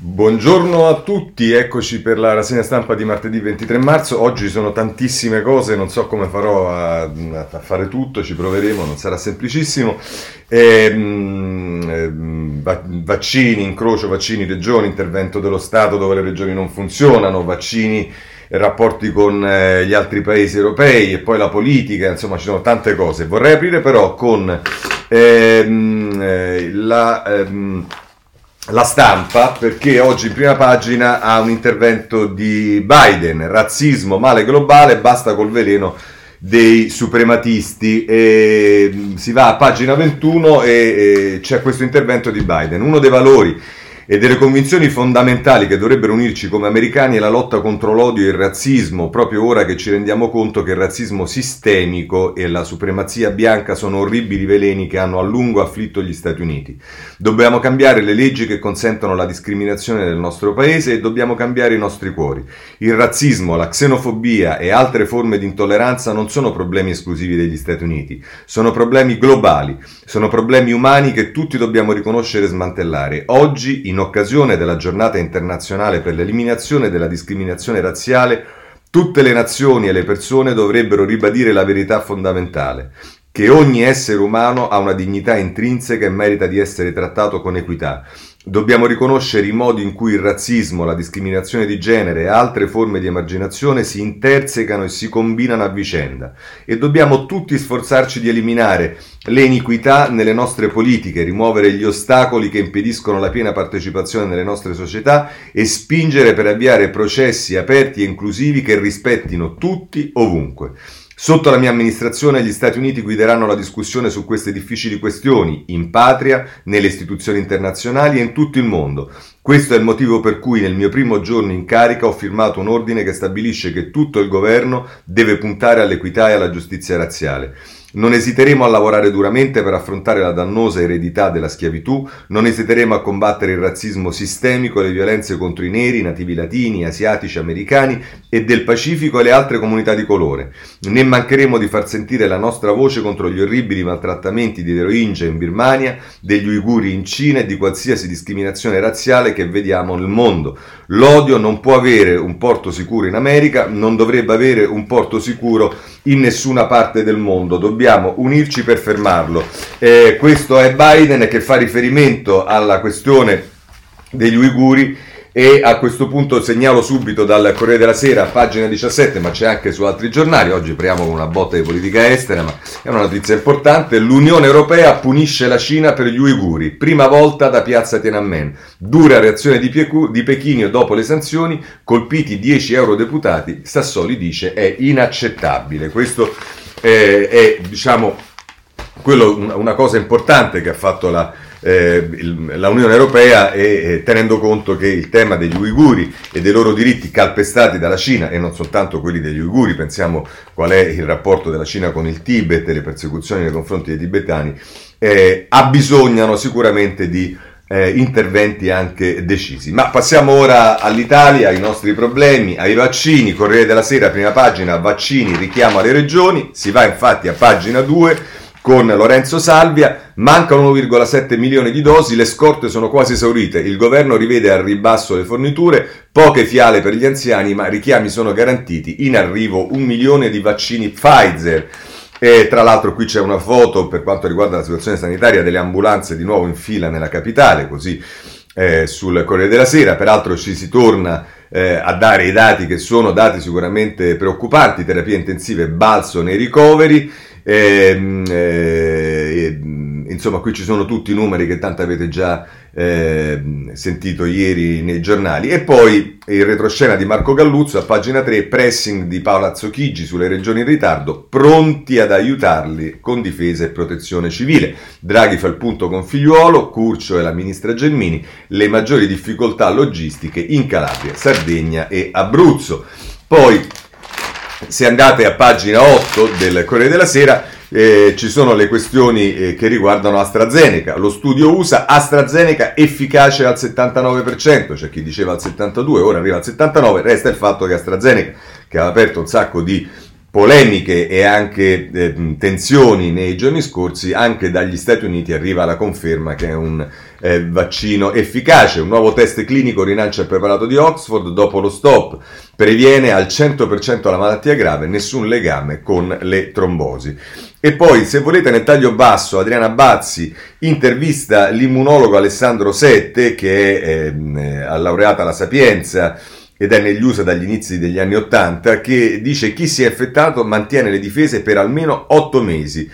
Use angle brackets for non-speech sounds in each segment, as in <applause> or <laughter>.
Buongiorno a tutti, eccoci per la rassegna stampa di martedì 23 marzo. Oggi sono tantissime cose, non so come farò a, a fare tutto, ci proveremo, non sarà semplicissimo. E, mh, vaccini, incrocio vaccini, regioni, intervento dello Stato dove le regioni non funzionano, vaccini, rapporti con eh, gli altri paesi europei e poi la politica, insomma ci sono tante cose. Vorrei aprire però con ehm, eh, la... Ehm, la stampa perché oggi in prima pagina ha un intervento di Biden, razzismo, male globale, basta col veleno dei suprematisti. E si va a pagina 21 e, e c'è questo intervento di Biden. Uno dei valori e delle convinzioni fondamentali che dovrebbero unirci come americani è la lotta contro l'odio e il razzismo, proprio ora che ci rendiamo conto che il razzismo sistemico e la supremazia bianca sono orribili veleni che hanno a lungo afflitto gli Stati Uniti. Dobbiamo cambiare le leggi che consentono la discriminazione nel nostro paese e dobbiamo cambiare i nostri cuori. Il razzismo, la xenofobia e altre forme di intolleranza non sono problemi esclusivi degli Stati Uniti, sono problemi globali, sono problemi umani che tutti dobbiamo riconoscere e smantellare. Oggi, in in occasione della giornata internazionale per l'eliminazione della discriminazione razziale, tutte le nazioni e le persone dovrebbero ribadire la verità fondamentale, che ogni essere umano ha una dignità intrinseca e merita di essere trattato con equità Dobbiamo riconoscere i modi in cui il razzismo, la discriminazione di genere e altre forme di emarginazione si intersecano e si combinano a vicenda e dobbiamo tutti sforzarci di eliminare le iniquità nelle nostre politiche, rimuovere gli ostacoli che impediscono la piena partecipazione nelle nostre società e spingere per avviare processi aperti e inclusivi che rispettino tutti ovunque. Sotto la mia amministrazione gli Stati Uniti guideranno la discussione su queste difficili questioni, in patria, nelle istituzioni internazionali e in tutto il mondo. Questo è il motivo per cui nel mio primo giorno in carica ho firmato un ordine che stabilisce che tutto il governo deve puntare all'equità e alla giustizia razziale. Non esiteremo a lavorare duramente per affrontare la dannosa eredità della schiavitù, non esiteremo a combattere il razzismo sistemico e le violenze contro i neri, nativi latini, asiatici, americani e del Pacifico e le altre comunità di colore. Né mancheremo di far sentire la nostra voce contro gli orribili maltrattamenti di Rohingya in Birmania, degli uiguri in Cina e di qualsiasi discriminazione razziale che vediamo nel mondo. L'odio non può avere un porto sicuro in America, non dovrebbe avere un porto sicuro in nessuna parte del mondo. Dobbiamo unirci per fermarlo. Eh, questo è Biden che fa riferimento alla questione degli uiguri e a questo punto segnalo subito dal Corriere della Sera, pagina 17, ma c'è anche su altri giornali, oggi apriamo con una botta di politica estera, ma è una notizia importante, l'Unione Europea punisce la Cina per gli uiguri, prima volta da piazza Tiananmen, dura reazione di, Piecu- di Pechino dopo le sanzioni, colpiti 10 eurodeputati, Sassoli dice è inaccettabile, questo è, è diciamo, quello, una cosa importante che ha fatto la eh, la Unione Europea e eh, tenendo conto che il tema degli uiguri e dei loro diritti calpestati dalla Cina e non soltanto quelli degli uiguri, pensiamo qual è il rapporto della Cina con il Tibet e le persecuzioni nei confronti dei tibetani, eh, abbisognano sicuramente di eh, interventi anche decisi. Ma passiamo ora all'Italia, ai nostri problemi, ai vaccini, Corriere della Sera, prima pagina, vaccini, richiamo alle regioni, si va infatti a pagina 2 con Lorenzo Salvia, mancano 1,7 milioni di dosi, le scorte sono quasi esaurite, il governo rivede al ribasso le forniture, poche fiale per gli anziani, ma richiami sono garantiti, in arrivo un milione di vaccini Pfizer. E tra l'altro qui c'è una foto per quanto riguarda la situazione sanitaria delle ambulanze di nuovo in fila nella capitale, così eh, sul Corriere della Sera, peraltro ci si torna eh, a dare i dati che sono dati sicuramente preoccupanti, terapie intensive balzo nei ricoveri, ehm, eh, insomma, qui ci sono tutti i numeri che tanto avete già eh, sentito ieri nei giornali. E poi il retroscena di Marco Galluzzo a pagina 3, pressing di Palazzo Chigi sulle regioni in ritardo, pronti ad aiutarli con difesa e protezione civile. Draghi fa il punto con Figliuolo, Curcio e la ministra Gelmini, le maggiori difficoltà logistiche in Calabria, Sardegna e Abruzzo. Poi se andate a pagina 8 del Corriere della Sera, eh, ci sono le questioni eh, che riguardano AstraZeneca. Lo studio USA AstraZeneca efficace al 79%, c'è chi diceva al 72%, ora arriva al 79%, resta il fatto che AstraZeneca, che ha aperto un sacco di polemiche e anche eh, tensioni nei giorni scorsi, anche dagli Stati Uniti arriva la conferma che è un eh, vaccino efficace. Un nuovo test clinico rilancia il preparato di Oxford dopo lo stop. Previene al 100% la malattia grave, nessun legame con le trombosi. E poi, se volete, nel taglio basso, Adriana Bazzi intervista l'immunologo Alessandro Sette, che è eh, laureata alla Sapienza ed è negli USA dagli inizi degli anni Ottanta, che dice chi si è infettato mantiene le difese per almeno 8 mesi.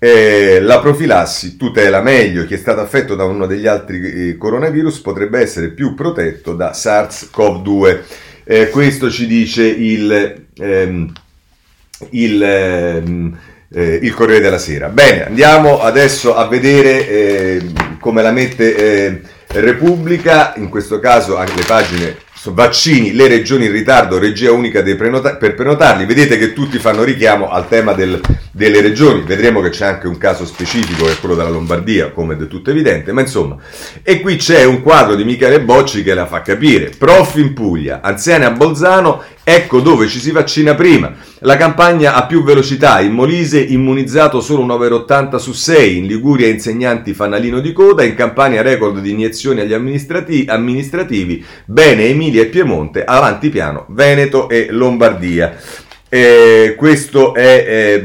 Eh, la profilassi tutela meglio chi è stato affetto da uno degli altri eh, coronavirus potrebbe essere più protetto da SARS-CoV-2. Eh, questo ci dice il, ehm, il, ehm, eh, il, Corriere della Sera. Bene, andiamo adesso a vedere ehm, come la mette eh, Repubblica, in questo caso anche le pagine vaccini, le regioni in ritardo, regia unica prenota- per prenotarli. Vedete che tutti fanno richiamo al tema del, delle regioni. Vedremo che c'è anche un caso specifico, che è quello della Lombardia, come del tutto evidente, ma insomma. E qui c'è un quadro di Michele Bocci che la fa capire. Prof in Puglia, anziani a Bolzano, ecco dove ci si vaccina prima. La campagna a più velocità, in Molise immunizzato solo 9,80 su 6, in Liguria insegnanti fanalino di coda, in Campania record di iniezioni agli amministrati- amministrativi, bene Emilia e Piemonte, avanti piano Veneto e Lombardia. Eh, questo è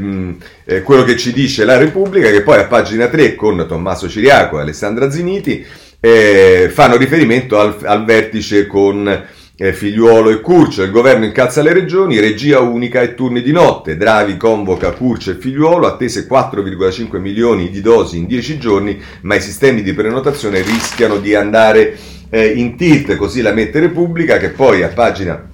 eh, quello che ci dice la Repubblica, che poi a pagina 3 con Tommaso Ciriaco e Alessandra Ziniti eh, fanno riferimento al, al vertice con Figliuolo e Curcio, il governo incalza le regioni, regia unica e turni di notte, Dravi convoca Curcio e Figliuolo, attese 4,5 milioni di dosi in 10 giorni, ma i sistemi di prenotazione rischiano di andare eh, in tilt, così la mette Repubblica che poi a pagina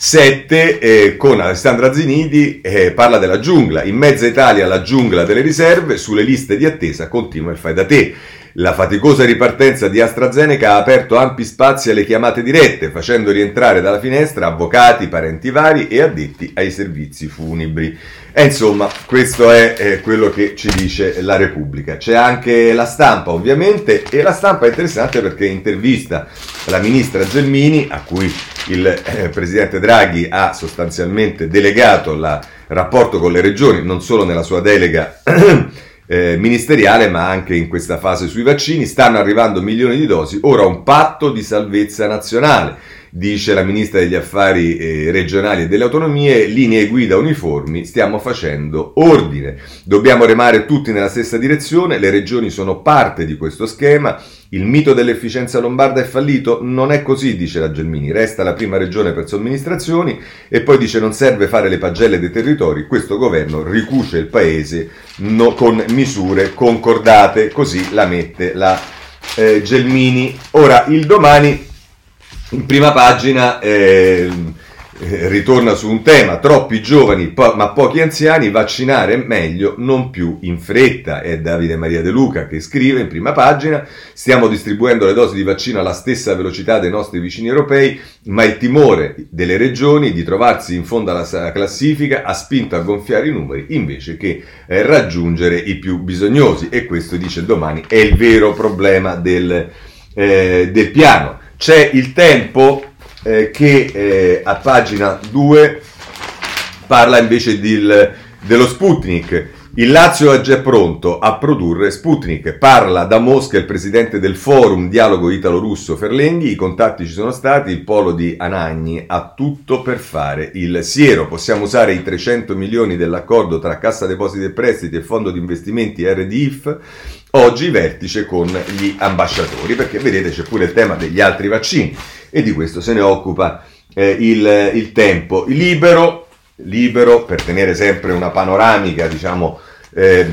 7 eh, con Alessandra Zinidi eh, parla della giungla, in mezza Italia la giungla delle riserve, sulle liste di attesa continua il fai da te. La faticosa ripartenza di AstraZeneca ha aperto ampi spazi alle chiamate dirette, facendo rientrare dalla finestra avvocati, parenti vari e addetti ai servizi funebri. E insomma, questo è eh, quello che ci dice la Repubblica. C'è anche la stampa, ovviamente, e la stampa è interessante perché intervista la ministra Gelmini, a cui il eh, presidente Draghi ha sostanzialmente delegato il rapporto con le regioni, non solo nella sua delega <clears throat> eh, ministeriale, ma anche in questa fase sui vaccini. Stanno arrivando milioni di dosi, ora un patto di salvezza nazionale. Dice la ministra degli affari eh, regionali e delle autonomie, linee guida uniformi, stiamo facendo ordine. Dobbiamo remare tutti nella stessa direzione, le regioni sono parte di questo schema, il mito dell'efficienza lombarda è fallito? Non è così, dice la Gelmini. Resta la prima regione per somministrazioni e poi dice non serve fare le pagelle dei territori. Questo governo ricuce il paese no, con misure concordate. Così la mette la eh, Gelmini. Ora, il domani, in prima pagina... Eh, eh, ritorna su un tema, troppi giovani po- ma pochi anziani, vaccinare meglio, non più in fretta. È Davide Maria De Luca che scrive in prima pagina, stiamo distribuendo le dosi di vaccino alla stessa velocità dei nostri vicini europei, ma il timore delle regioni di trovarsi in fondo alla classifica ha spinto a gonfiare i numeri invece che eh, raggiungere i più bisognosi e questo dice domani è il vero problema del, eh, del piano. C'è il tempo eh, che eh, a pagina 2 parla invece del, dello Sputnik. Il Lazio è già pronto a produrre Sputnik. Parla da Mosca il presidente del forum Dialogo Italo-Russo Ferlenghi. I contatti ci sono stati. Il polo di Anagni ha tutto per fare il siero. Possiamo usare i 300 milioni dell'accordo tra Cassa Depositi e Prestiti e Fondo di Investimenti RDIF. Oggi vertice con gli ambasciatori, perché vedete c'è pure il tema degli altri vaccini e di questo se ne occupa eh, il, il, tempo. Libero, libero per tenere sempre una panoramica, diciamo, eh,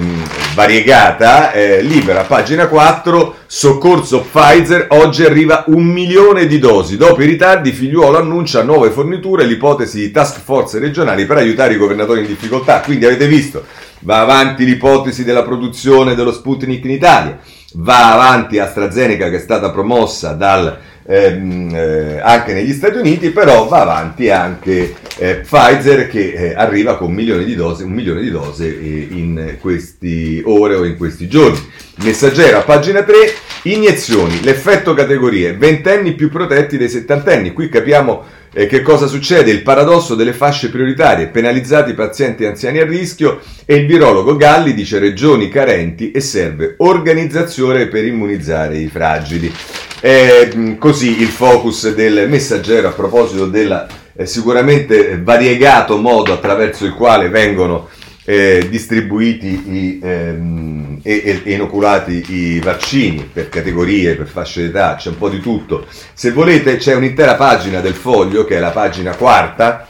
variegata, eh, libera, pagina 4, soccorso Pfizer, oggi arriva un milione di dosi, dopo i ritardi Figliuolo annuncia nuove forniture, l'ipotesi di task force regionali per aiutare i governatori in difficoltà, quindi avete visto, va avanti l'ipotesi della produzione dello Sputnik in Italia, va avanti AstraZeneca che è stata promossa dal ehm, eh, anche negli Stati Uniti, però va avanti anche eh, Pfizer che eh, arriva con milioni di dose, un milione di dose eh, in queste ore o in questi giorni. Messaggero a pagina 3, iniezioni, l'effetto categorie, ventenni più protetti dei settantenni. Qui capiamo E che cosa succede? Il paradosso delle fasce prioritarie, penalizzati pazienti anziani a rischio e il virologo Galli dice regioni carenti e serve organizzazione per immunizzare i fragili. E, così il focus del messaggero a proposito del eh, sicuramente variegato modo attraverso il quale vengono eh, distribuiti i, ehm, e, e, inoculati i vaccini per categorie, per fasce d'età, c'è un po' di tutto. Se volete c'è un'intera pagina del foglio, che è la pagina quarta,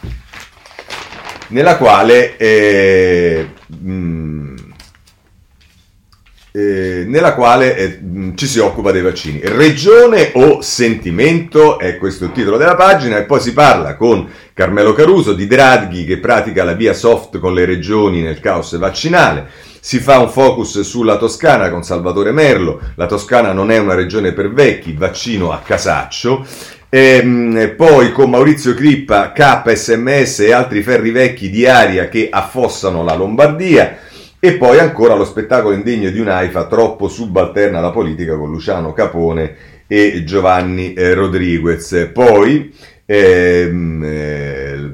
nella quale eh, mh, eh, nella quale eh, ci si occupa dei vaccini. Regione o sentimento è questo il titolo della pagina e poi si parla con Carmelo Caruso di Draghi che pratica la via soft con le regioni nel caos vaccinale. Si fa un focus sulla Toscana con Salvatore Merlo. La Toscana non è una regione per vecchi, vaccino a casaccio. E, ehm, poi con Maurizio Crippa, KSMS e altri ferri vecchi di aria che affossano la Lombardia. E poi ancora lo spettacolo indegno di un'AIFA troppo subalterna alla politica con Luciano Capone e Giovanni eh, Rodriguez. Poi ehm, eh,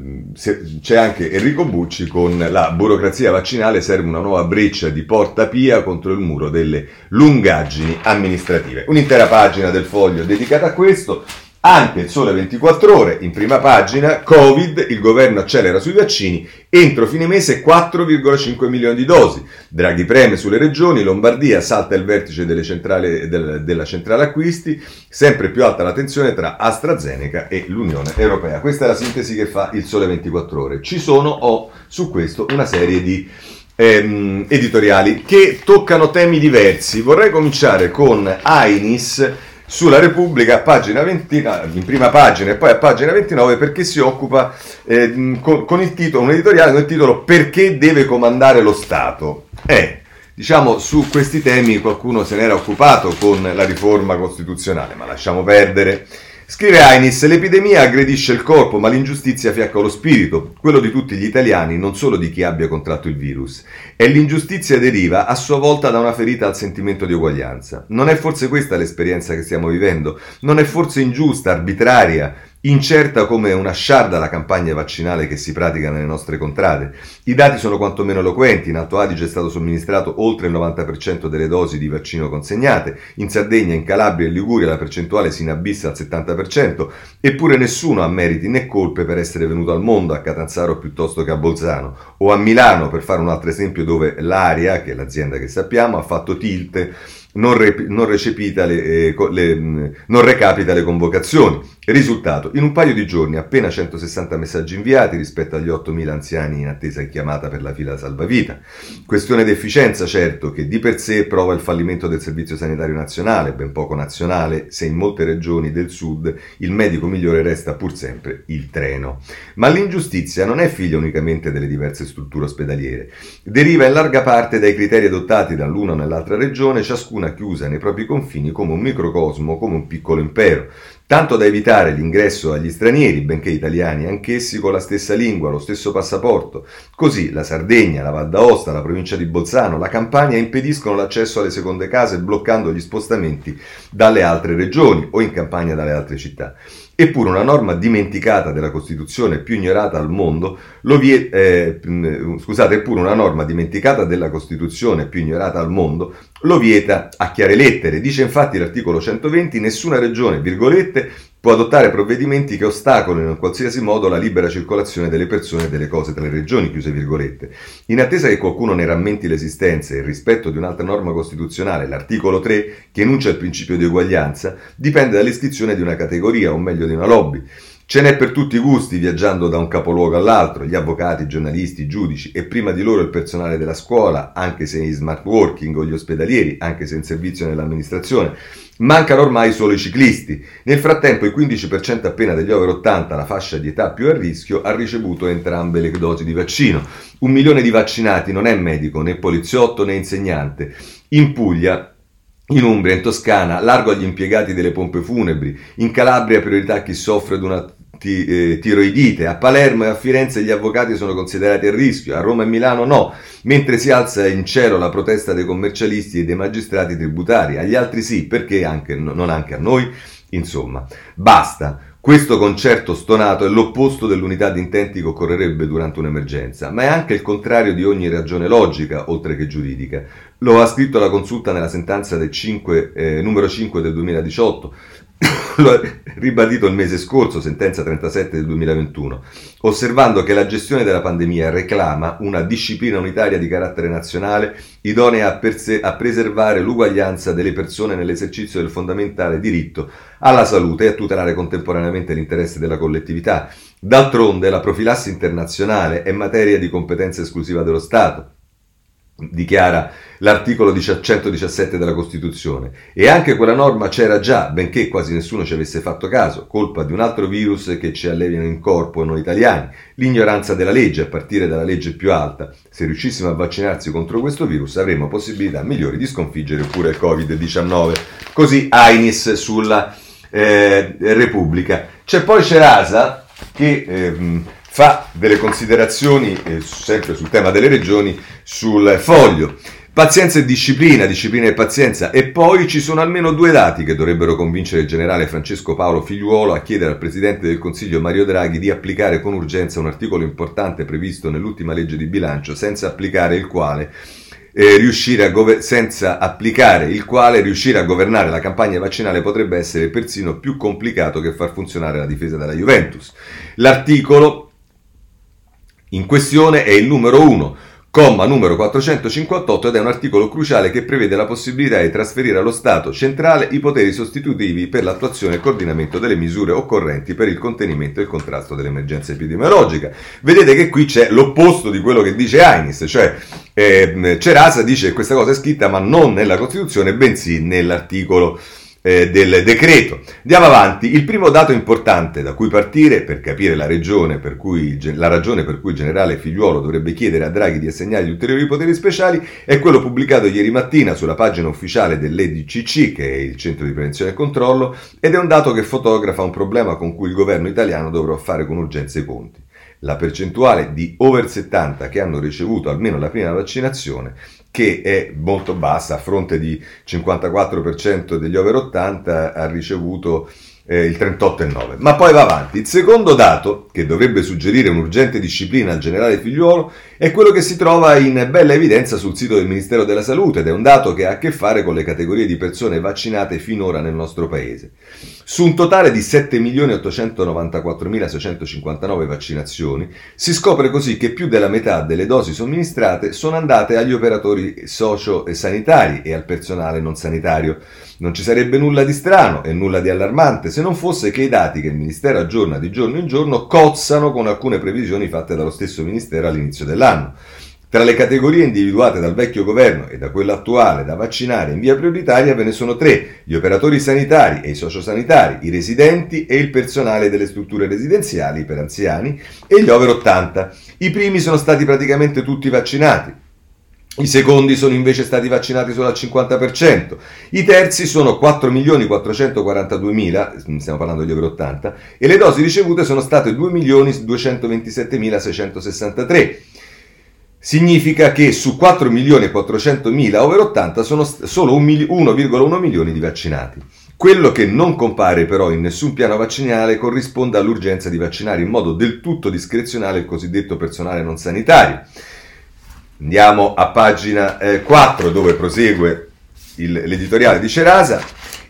c'è anche Enrico Bucci con la burocrazia vaccinale serve una nuova breccia di porta pia contro il muro delle lungaggini amministrative. Un'intera pagina del foglio dedicata a questo. Anche il sole 24 ore, in prima pagina, Covid, il governo accelera sui vaccini, entro fine mese 4,5 milioni di dosi. Draghi preme sulle regioni, Lombardia salta il vertice centrali, del, della centrale acquisti, sempre più alta la tensione tra AstraZeneca e l'Unione Europea. Questa è la sintesi che fa il sole 24 ore. Ci sono, ho su questo una serie di ehm, editoriali che toccano temi diversi. Vorrei cominciare con Ainis sulla Repubblica pagina 20, in prima pagina e poi a pagina 29 perché si occupa eh, con, con, il titolo, un editoriale con il titolo Perché deve comandare lo Stato? Eh, diciamo su questi temi qualcuno se n'era occupato con la riforma costituzionale, ma lasciamo perdere. Scrive Ainis, l'epidemia aggredisce il corpo, ma l'ingiustizia fiacca lo spirito, quello di tutti gli italiani, non solo di chi abbia contratto il virus. E l'ingiustizia deriva a sua volta da una ferita al sentimento di uguaglianza. Non è forse questa l'esperienza che stiamo vivendo? Non è forse ingiusta, arbitraria, Incerta come una sciarda la campagna vaccinale che si pratica nelle nostre contrade. I dati sono quantomeno eloquenti, in Alto Adige è stato somministrato oltre il 90% delle dosi di vaccino consegnate, in Sardegna, in Calabria e Liguria la percentuale si inabissa al 70%, eppure nessuno ha meriti né colpe per essere venuto al mondo a Catanzaro piuttosto che a Bolzano, o a Milano per fare un altro esempio dove l'Aria, che è l'azienda che sappiamo, ha fatto tilt non, re, non, le, eh, le, non recapita le convocazioni. Risultato, in un paio di giorni appena 160 messaggi inviati rispetto agli 8.000 anziani in attesa e chiamata per la fila salvavita. Questione di efficienza, certo, che di per sé prova il fallimento del Servizio Sanitario Nazionale, ben poco nazionale, se in molte regioni del sud il medico migliore resta pur sempre il treno. Ma l'ingiustizia non è figlia unicamente delle diverse strutture ospedaliere, deriva in larga parte dai criteri adottati dall'una o nell'altra regione, ciascuna chiusa nei propri confini come un microcosmo, come un piccolo impero tanto da evitare l'ingresso agli stranieri, benché italiani anch'essi, con la stessa lingua, lo stesso passaporto. Così la Sardegna, la Val d'Aosta, la provincia di Bolzano, la Campania impediscono l'accesso alle seconde case bloccando gli spostamenti dalle altre regioni o in Campania dalle altre città. Eppure una norma dimenticata della Costituzione più ignorata al mondo lo vie- eh, scusate, eppure una norma dimenticata della Costituzione più ignorata al mondo lo vieta a chiare lettere. Dice infatti l'articolo 120 nessuna regione, virgolette, può adottare provvedimenti che ostacolino in qualsiasi modo la libera circolazione delle persone e delle cose tra le regioni, chiuse virgolette. In attesa che qualcuno ne rammenti l'esistenza e il rispetto di un'altra norma costituzionale, l'articolo 3, che enuncia il principio di uguaglianza, dipende dall'iscrizione di una categoria, o meglio di una lobby. Ce n'è per tutti i gusti viaggiando da un capoluogo all'altro, gli avvocati, i giornalisti, i giudici e prima di loro il personale della scuola, anche se in smart working o gli ospedalieri, anche se in servizio nell'amministrazione. Mancano ormai solo i ciclisti. Nel frattempo il 15% appena degli over 80, la fascia di età più a rischio, ha ricevuto entrambe le dosi di vaccino. Un milione di vaccinati non è medico, né poliziotto né insegnante. In Puglia in Umbria, in Toscana, largo agli impiegati delle pompe funebri, in Calabria priorità a chi soffre di una ti, eh, tiroidite, a Palermo e a Firenze gli avvocati sono considerati a rischio, a Roma e Milano no, mentre si alza in cielo la protesta dei commercialisti e dei magistrati tributari, agli altri sì, perché anche, non anche a noi? Insomma, basta. Questo concerto stonato è l'opposto dell'unità di intenti che occorrerebbe durante un'emergenza, ma è anche il contrario di ogni ragione logica, oltre che giuridica. Lo ha scritto la consulta nella sentenza del 5, eh, numero 5 del 2018, lo ha ribadito il mese scorso, sentenza 37 del 2021, osservando che la gestione della pandemia reclama una disciplina unitaria di carattere nazionale idonea a, perse- a preservare l'uguaglianza delle persone nell'esercizio del fondamentale diritto alla salute e a tutelare contemporaneamente l'interesse della collettività. D'altronde la profilassi internazionale è materia di competenza esclusiva dello Stato dichiara l'articolo 117 della Costituzione. E anche quella norma c'era già, benché quasi nessuno ci avesse fatto caso, colpa di un altro virus che ci alleviano in corpo noi italiani, l'ignoranza della legge, a partire dalla legge più alta. Se riuscissimo a vaccinarsi contro questo virus avremmo possibilità migliori di sconfiggere pure il Covid-19. Così Ainis sulla eh, Repubblica. C'è poi Cerasa che... Eh, fa delle considerazioni, eh, sempre sul tema delle regioni, sul foglio. Pazienza e disciplina, disciplina e pazienza. E poi ci sono almeno due dati che dovrebbero convincere il generale Francesco Paolo Figliuolo a chiedere al Presidente del Consiglio Mario Draghi di applicare con urgenza un articolo importante previsto nell'ultima legge di bilancio, senza applicare il quale eh, gover- senza applicare il quale riuscire a governare la campagna vaccinale potrebbe essere persino più complicato che far funzionare la difesa della Juventus. L'articolo in questione è il numero 1, comma numero 458 ed è un articolo cruciale che prevede la possibilità di trasferire allo Stato centrale i poteri sostitutivi per l'attuazione e il coordinamento delle misure occorrenti per il contenimento e il contrasto dell'emergenza epidemiologica. Vedete che qui c'è l'opposto di quello che dice Ainis, cioè eh, Cerasa dice che questa cosa è scritta ma non nella Costituzione bensì nell'articolo eh, del decreto. Andiamo avanti. Il primo dato importante da cui partire per capire la, per cui, la ragione per cui il generale Figliuolo dovrebbe chiedere a Draghi di assegnare gli ulteriori poteri speciali è quello pubblicato ieri mattina sulla pagina ufficiale dell'EDCC, che è il Centro di Prevenzione e Controllo, ed è un dato che fotografa un problema con cui il governo italiano dovrà fare con urgenza i conti. La percentuale di over 70 che hanno ricevuto almeno la prima vaccinazione che è molto bassa, a fronte di 54% degli over 80 ha ricevuto eh, il 38,9. Ma poi va avanti. Il secondo dato, che dovrebbe suggerire un'urgente disciplina al generale figliuolo, è quello che si trova in bella evidenza sul sito del Ministero della Salute ed è un dato che ha a che fare con le categorie di persone vaccinate finora nel nostro paese. Su un totale di 7.894.659 vaccinazioni, si scopre così che più della metà delle dosi somministrate sono andate agli operatori socio-sanitari e al personale non sanitario. Non ci sarebbe nulla di strano e nulla di allarmante se non fosse che i dati che il Ministero aggiorna di giorno in giorno cozzano con alcune previsioni fatte dallo stesso Ministero all'inizio dell'anno. Tra le categorie individuate dal vecchio governo e da quella attuale da vaccinare in via prioritaria ve ne sono tre, gli operatori sanitari e i sociosanitari, i residenti e il personale delle strutture residenziali per anziani e gli over 80. I primi sono stati praticamente tutti vaccinati, i secondi sono invece stati vaccinati solo al 50%, i terzi sono 4.442.000, stiamo parlando degli over 80, e le dosi ricevute sono state 2.227.663. Significa che su 4.400.000 over 80 sono solo 1,1 milioni di vaccinati. Quello che non compare però in nessun piano vaccinale corrisponde all'urgenza di vaccinare in modo del tutto discrezionale il cosiddetto personale non sanitario. Andiamo a pagina eh, 4 dove prosegue il, l'editoriale di Cerasa.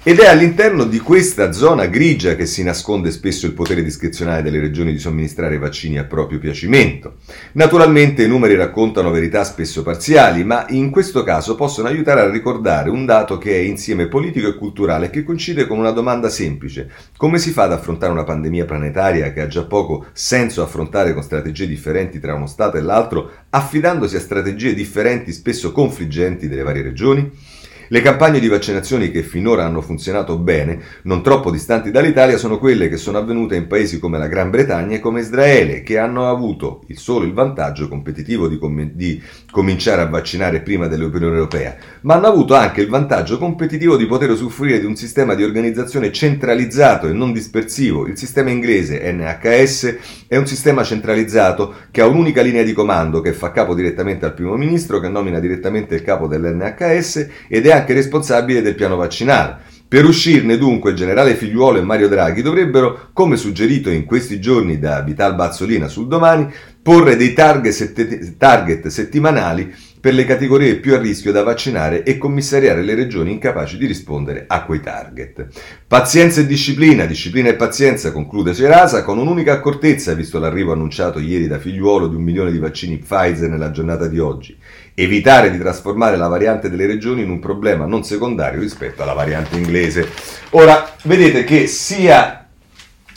Ed è all'interno di questa zona grigia che si nasconde spesso il potere discrezionale delle regioni di somministrare vaccini a proprio piacimento. Naturalmente i numeri raccontano verità spesso parziali, ma in questo caso possono aiutare a ricordare un dato che è insieme politico e culturale e che coincide con una domanda semplice. Come si fa ad affrontare una pandemia planetaria che ha già poco senso affrontare con strategie differenti tra uno Stato e l'altro, affidandosi a strategie differenti spesso confliggenti delle varie regioni? Le campagne di vaccinazioni che finora hanno funzionato bene, non troppo distanti dall'Italia, sono quelle che sono avvenute in paesi come la Gran Bretagna e come Israele, che hanno avuto il solo il vantaggio competitivo di, com- di cominciare a vaccinare prima dell'Unione Europea, ma hanno avuto anche il vantaggio competitivo di poter usufruire di un sistema di organizzazione centralizzato e non dispersivo. Il sistema inglese NHS è un sistema centralizzato che ha un'unica linea di comando che fa capo direttamente al primo ministro, che nomina direttamente il capo dell'NHS ed è anche responsabile del piano vaccinale. Per uscirne dunque il generale Figliuolo e Mario Draghi dovrebbero, come suggerito in questi giorni da Vital Bazzolina sul domani, porre dei target, target settimanali per le categorie più a rischio da vaccinare e commissariare le regioni incapaci di rispondere a quei target. Pazienza e disciplina, disciplina e pazienza, conclude Cerasa, con un'unica accortezza, visto l'arrivo annunciato ieri da figliuolo di un milione di vaccini Pfizer nella giornata di oggi. Evitare di trasformare la variante delle regioni in un problema non secondario rispetto alla variante inglese. Ora, vedete che sia...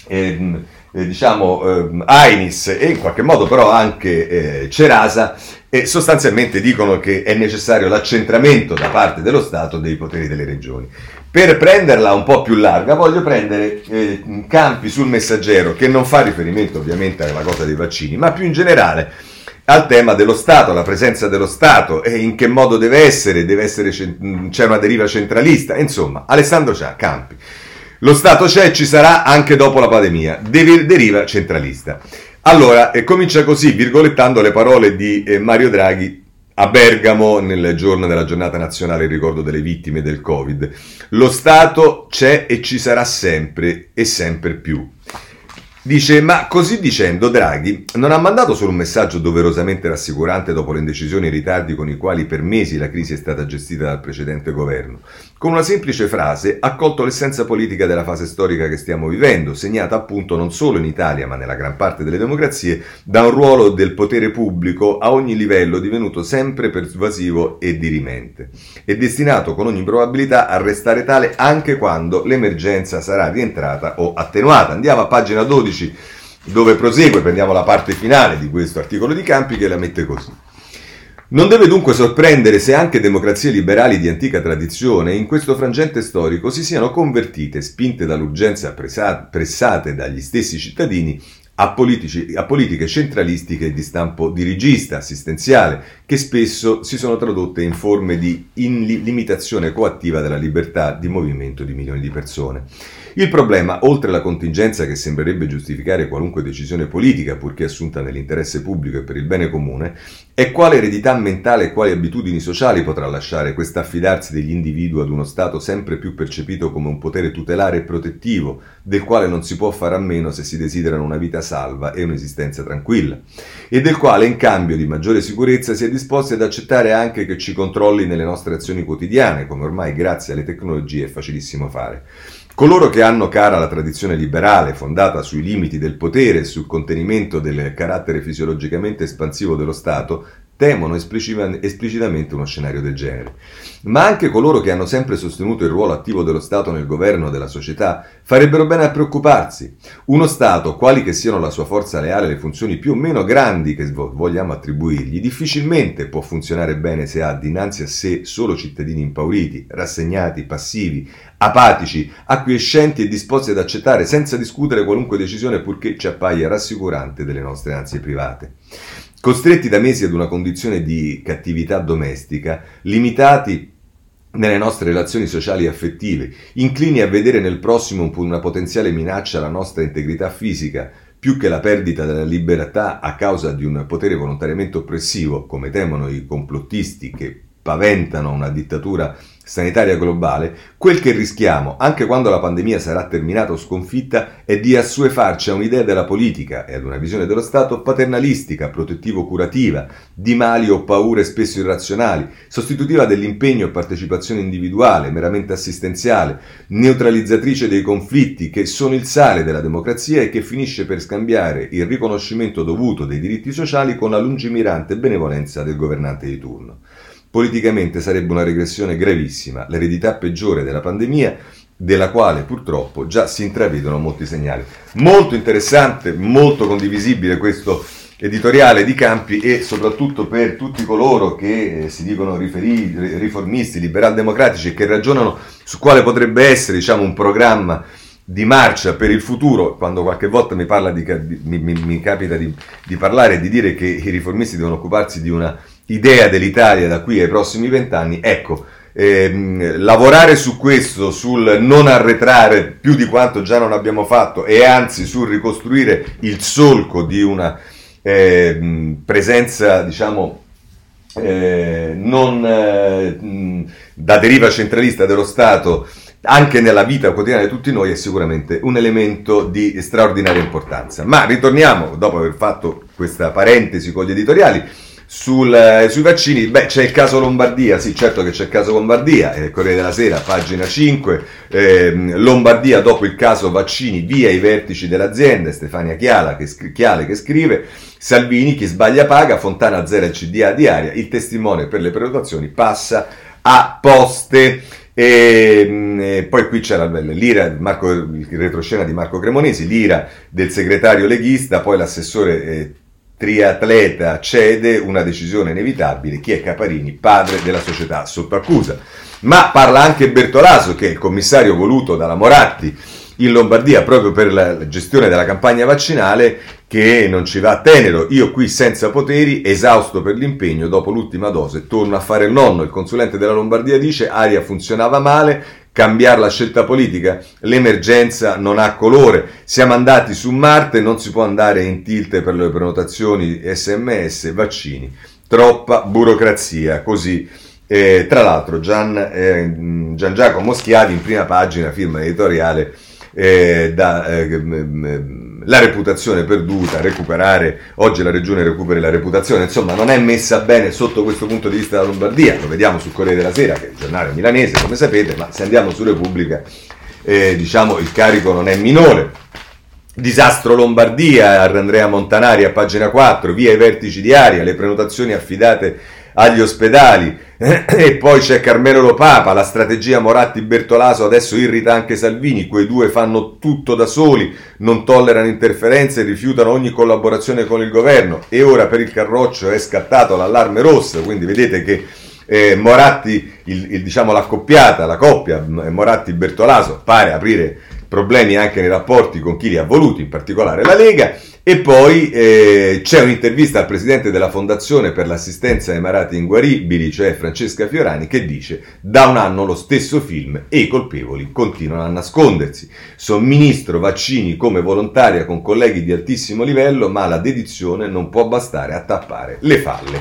Ehm, eh, diciamo, eh, Ainis e in qualche modo però anche eh, Cerasa e sostanzialmente dicono che è necessario l'accentramento da parte dello Stato dei poteri delle regioni. Per prenderla un po' più larga voglio prendere eh, campi sul messaggero che non fa riferimento ovviamente alla cosa dei vaccini, ma più in generale al tema dello Stato, alla presenza dello Stato e in che modo deve essere, deve essere c'è una deriva centralista, insomma, Alessandro Cià, Campi. Lo Stato c'è e ci sarà anche dopo la pandemia, deriva centralista. Allora, eh, comincia così, virgolettando le parole di eh, Mario Draghi a Bergamo nel giorno della giornata nazionale in ricordo delle vittime del Covid. Lo Stato c'è e ci sarà sempre e sempre più. Dice, ma così dicendo Draghi non ha mandato solo un messaggio doverosamente rassicurante dopo le indecisioni e i ritardi con i quali per mesi la crisi è stata gestita dal precedente governo. Con una semplice frase ha colto l'essenza politica della fase storica che stiamo vivendo, segnata appunto non solo in Italia ma nella gran parte delle democrazie da un ruolo del potere pubblico a ogni livello divenuto sempre persuasivo e dirimente, e destinato con ogni probabilità a restare tale anche quando l'emergenza sarà rientrata o attenuata. Andiamo a pagina 12 12 dove prosegue, prendiamo la parte finale di questo articolo di Campi che la mette così. Non deve dunque sorprendere se anche democrazie liberali di antica tradizione in questo frangente storico si siano convertite, spinte dall'urgenza pressate dagli stessi cittadini, a, politici, a, politiche centralistiche di stampo dirigista, assistenziale, che spesso si sono tradotte in forme di limitazione coattiva della libertà di movimento di milioni di persone. Il problema, oltre alla contingenza che sembrerebbe giustificare qualunque decisione politica, purché assunta nell'interesse pubblico e per il bene comune, è quale eredità mentale e quali abitudini sociali potrà lasciare questo affidarsi degli individui ad uno Stato sempre più percepito come un potere tutelare e protettivo, del quale non si può fare a meno se si desiderano una vita salva e un'esistenza tranquilla, e del quale in cambio di maggiore sicurezza si è disposti ad accettare anche che ci controlli nelle nostre azioni quotidiane, come ormai grazie alle tecnologie è facilissimo fare. Coloro che hanno cara la tradizione liberale, fondata sui limiti del potere e sul contenimento del carattere fisiologicamente espansivo dello Stato, temono esplicitamente uno scenario del genere. Ma anche coloro che hanno sempre sostenuto il ruolo attivo dello Stato nel governo della società farebbero bene a preoccuparsi. Uno Stato, quali che siano la sua forza leale e le funzioni più o meno grandi che vogliamo attribuirgli, difficilmente può funzionare bene se ha dinanzi a sé solo cittadini impauriti, rassegnati, passivi, apatici, acquiescenti e disposti ad accettare senza discutere qualunque decisione purché ci appaia rassicurante delle nostre ansie private. Costretti da mesi ad una condizione di cattività domestica, limitati nelle nostre relazioni sociali e affettive, inclini a vedere nel prossimo una potenziale minaccia alla nostra integrità fisica, più che la perdita della libertà a causa di un potere volontariamente oppressivo, come temono i complottisti che paventano una dittatura sanitaria globale, quel che rischiamo, anche quando la pandemia sarà terminata o sconfitta, è di assuefarci a un'idea della politica e ad una visione dello Stato paternalistica, protettivo-curativa, di mali o paure spesso irrazionali, sostitutiva dell'impegno e partecipazione individuale, meramente assistenziale, neutralizzatrice dei conflitti, che sono il sale della democrazia e che finisce per scambiare il riconoscimento dovuto dei diritti sociali con la lungimirante benevolenza del governante di turno. Politicamente sarebbe una regressione gravissima, l'eredità peggiore della pandemia, della quale purtroppo già si intravedono molti segnali. Molto interessante, molto condivisibile questo editoriale di Campi e soprattutto per tutti coloro che si dicono riferi, riformisti, liberal-democratici e che ragionano su quale potrebbe essere diciamo, un programma di marcia per il futuro, quando qualche volta mi, di, mi, mi, mi capita di, di parlare e di dire che i riformisti devono occuparsi di una idea dell'Italia da qui ai prossimi vent'anni, ecco, ehm, lavorare su questo, sul non arretrare più di quanto già non abbiamo fatto e anzi sul ricostruire il solco di una eh, presenza, diciamo, eh, non eh, da deriva centralista dello Stato anche nella vita quotidiana di tutti noi è sicuramente un elemento di straordinaria importanza. Ma ritorniamo, dopo aver fatto questa parentesi con gli editoriali, sul, eh, sui vaccini, beh, c'è il caso Lombardia, sì, certo che c'è il caso Lombardia, eh, Corriere della Sera, pagina 5, eh, Lombardia dopo il caso vaccini via i vertici dell'azienda, Stefania Chiala che, Chiale che scrive, Salvini chi sbaglia paga, Fontana zero il CDA di aria, il testimone per le prenotazioni passa a poste. E, mm, e, poi qui c'è l'ira, Marco, il retroscena di Marco Cremonesi, l'ira del segretario leghista, poi l'assessore eh, triatleta cede una decisione inevitabile, chi è Caparini, padre della società sotto accusa. Ma parla anche Bertolaso, che è il commissario voluto dalla Moratti in Lombardia proprio per la gestione della campagna vaccinale, che non ci va a tenero. Io qui senza poteri, esausto per l'impegno, dopo l'ultima dose, torno a fare il nonno. Il consulente della Lombardia dice, aria funzionava male, cambiare la scelta politica, l'emergenza non ha colore, siamo andati su Marte, non si può andare in tilt per le prenotazioni sms, vaccini, troppa burocrazia, così. Eh, tra l'altro Gian, eh, Gian, Giacomo Schiavi in prima pagina, firma editoriale, eh, da, eh, la reputazione perduta, recuperare, oggi la regione recuperi la reputazione, insomma non è messa bene sotto questo punto di vista la Lombardia, lo vediamo sul Corriere della Sera, che è il giornale milanese come sapete, ma se andiamo su Repubblica eh, diciamo il carico non è minore. Disastro Lombardia, Andrea Montanari a pagina 4, via i vertici di aria, le prenotazioni affidate agli ospedali. <clears throat> E poi c'è Carmelo Lopapa, la strategia Moratti-Bertolaso adesso irrita anche Salvini, quei due fanno tutto da soli, non tollerano interferenze rifiutano ogni collaborazione con il governo. E ora per il Carroccio è scattato l'allarme rosso, quindi vedete che eh, Moratti, il, il, diciamo l'accoppiata, la coppia Moratti-Bertolaso pare aprire problemi anche nei rapporti con chi li ha voluti, in particolare la Lega. E poi eh, c'è un'intervista al presidente della Fondazione per l'assistenza ai malati inguaribili, cioè Francesca Fiorani, che dice da un anno lo stesso film e i colpevoli continuano a nascondersi. Somministro vaccini come volontaria con colleghi di altissimo livello, ma la dedizione non può bastare a tappare le falle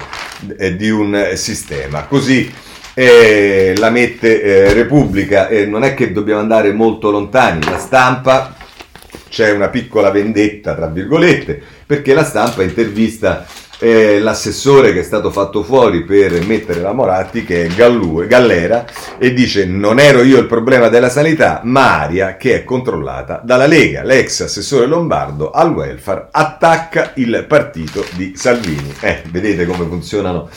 eh, di un sistema. Così eh, la mette eh, Repubblica e non è che dobbiamo andare molto lontani, la stampa c'è una piccola vendetta, tra virgolette, perché la stampa intervista eh, l'assessore che è stato fatto fuori per mettere la Moratti, che è Gallue, Gallera, e dice non ero io il problema della sanità, ma Aria che è controllata dalla Lega. L'ex assessore Lombardo al welfare attacca il partito di Salvini. Eh, vedete come funzionano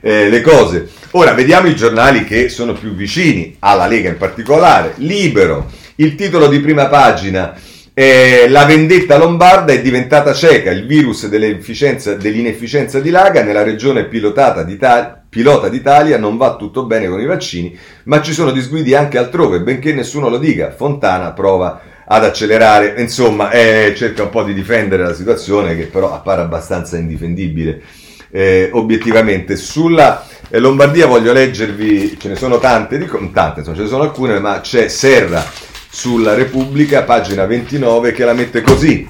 eh, le cose. Ora vediamo i giornali che sono più vicini alla Lega in particolare. Libero, il titolo di prima pagina eh, la vendetta lombarda è diventata cieca, il virus dell'inefficienza di Laga nella regione pilotata d'Italia, pilota d'Italia non va tutto bene con i vaccini, ma ci sono disguidi anche altrove, benché nessuno lo dica. Fontana prova ad accelerare, insomma, eh, cerca un po' di difendere la situazione che però appare abbastanza indifendibile eh, obiettivamente. Sulla eh, Lombardia voglio leggervi, ce ne sono tante, dico, tante, insomma, ce ne sono alcune, ma c'è Serra sulla Repubblica, pagina 29, che la mette così.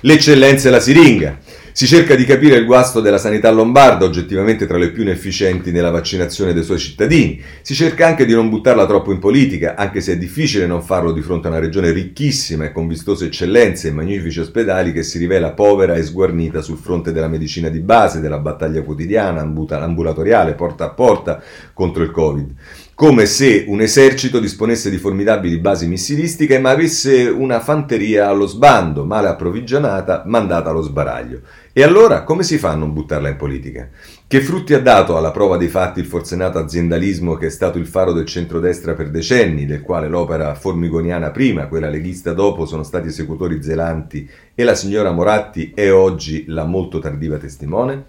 L'eccellenza e la siringa. Si cerca di capire il guasto della sanità lombarda, oggettivamente tra le più inefficienti nella vaccinazione dei suoi cittadini. Si cerca anche di non buttarla troppo in politica, anche se è difficile non farlo di fronte a una regione ricchissima e con vistose eccellenze e magnifici ospedali che si rivela povera e sguarnita sul fronte della medicina di base, della battaglia quotidiana, ambulatoriale, porta a porta contro il Covid come se un esercito disponesse di formidabili basi missilistiche ma avesse una fanteria allo sbando, male approvvigionata, mandata allo sbaraglio. E allora come si fa a non buttarla in politica? Che frutti ha dato alla prova dei fatti il forzenato aziendalismo che è stato il faro del centrodestra per decenni, del quale l'opera formigoniana prima, quella leghista dopo, sono stati esecutori zelanti e la signora Moratti è oggi la molto tardiva testimone?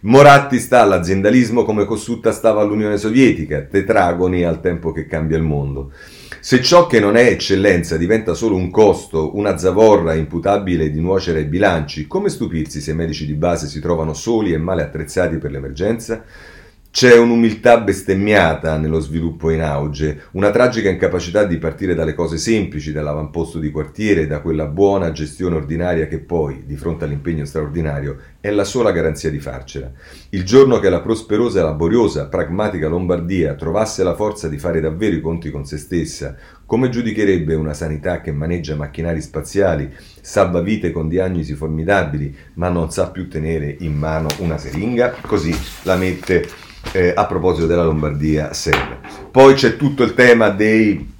Moratti sta all'aziendalismo come Cossutta stava all'Unione Sovietica, tetragoni al tempo che cambia il mondo. Se ciò che non è eccellenza diventa solo un costo, una zavorra imputabile di nuocere ai bilanci, come stupirsi se i medici di base si trovano soli e male attrezzati per l'emergenza? C'è un'umiltà bestemmiata nello sviluppo in auge, una tragica incapacità di partire dalle cose semplici, dall'avamposto di quartiere, da quella buona gestione ordinaria che poi, di fronte all'impegno straordinario, è la sola garanzia di farcela. Il giorno che la prosperosa, laboriosa, pragmatica Lombardia trovasse la forza di fare davvero i conti con se stessa, come giudicherebbe una sanità che maneggia macchinari spaziali, salva vite con diagnosi formidabili, ma non sa più tenere in mano una seringa? Così la mette eh, a proposito della Lombardia serve. Poi c'è tutto il tema dei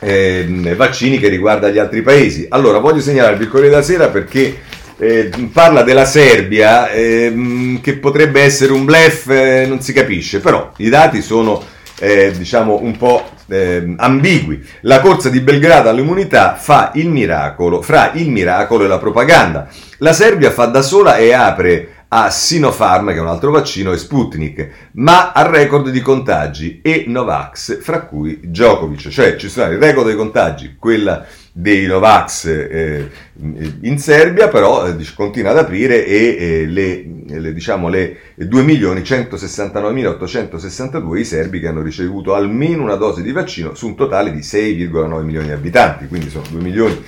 eh, vaccini che riguarda gli altri paesi. Allora, voglio segnalarvi il Corriere della Sera perché eh, parla della Serbia, ehm, che potrebbe essere un blef, eh, non si capisce, però i dati sono eh, diciamo un po' eh, ambigui. La corsa di Belgrado all'immunità fa il miracolo, fra il miracolo e la propaganda. La Serbia fa da sola e apre a Sinopharm, che è un altro vaccino, e Sputnik, ma ha record di contagi e Novax, fra cui Djokovic, cioè ci sono il record dei contagi, quella dei Novax eh, in Serbia, però eh, continua ad aprire e eh, le, le, diciamo, le 2.169.862 i serbi che hanno ricevuto almeno una dose di vaccino su un totale di 6,9 milioni di abitanti, quindi sono 2 milioni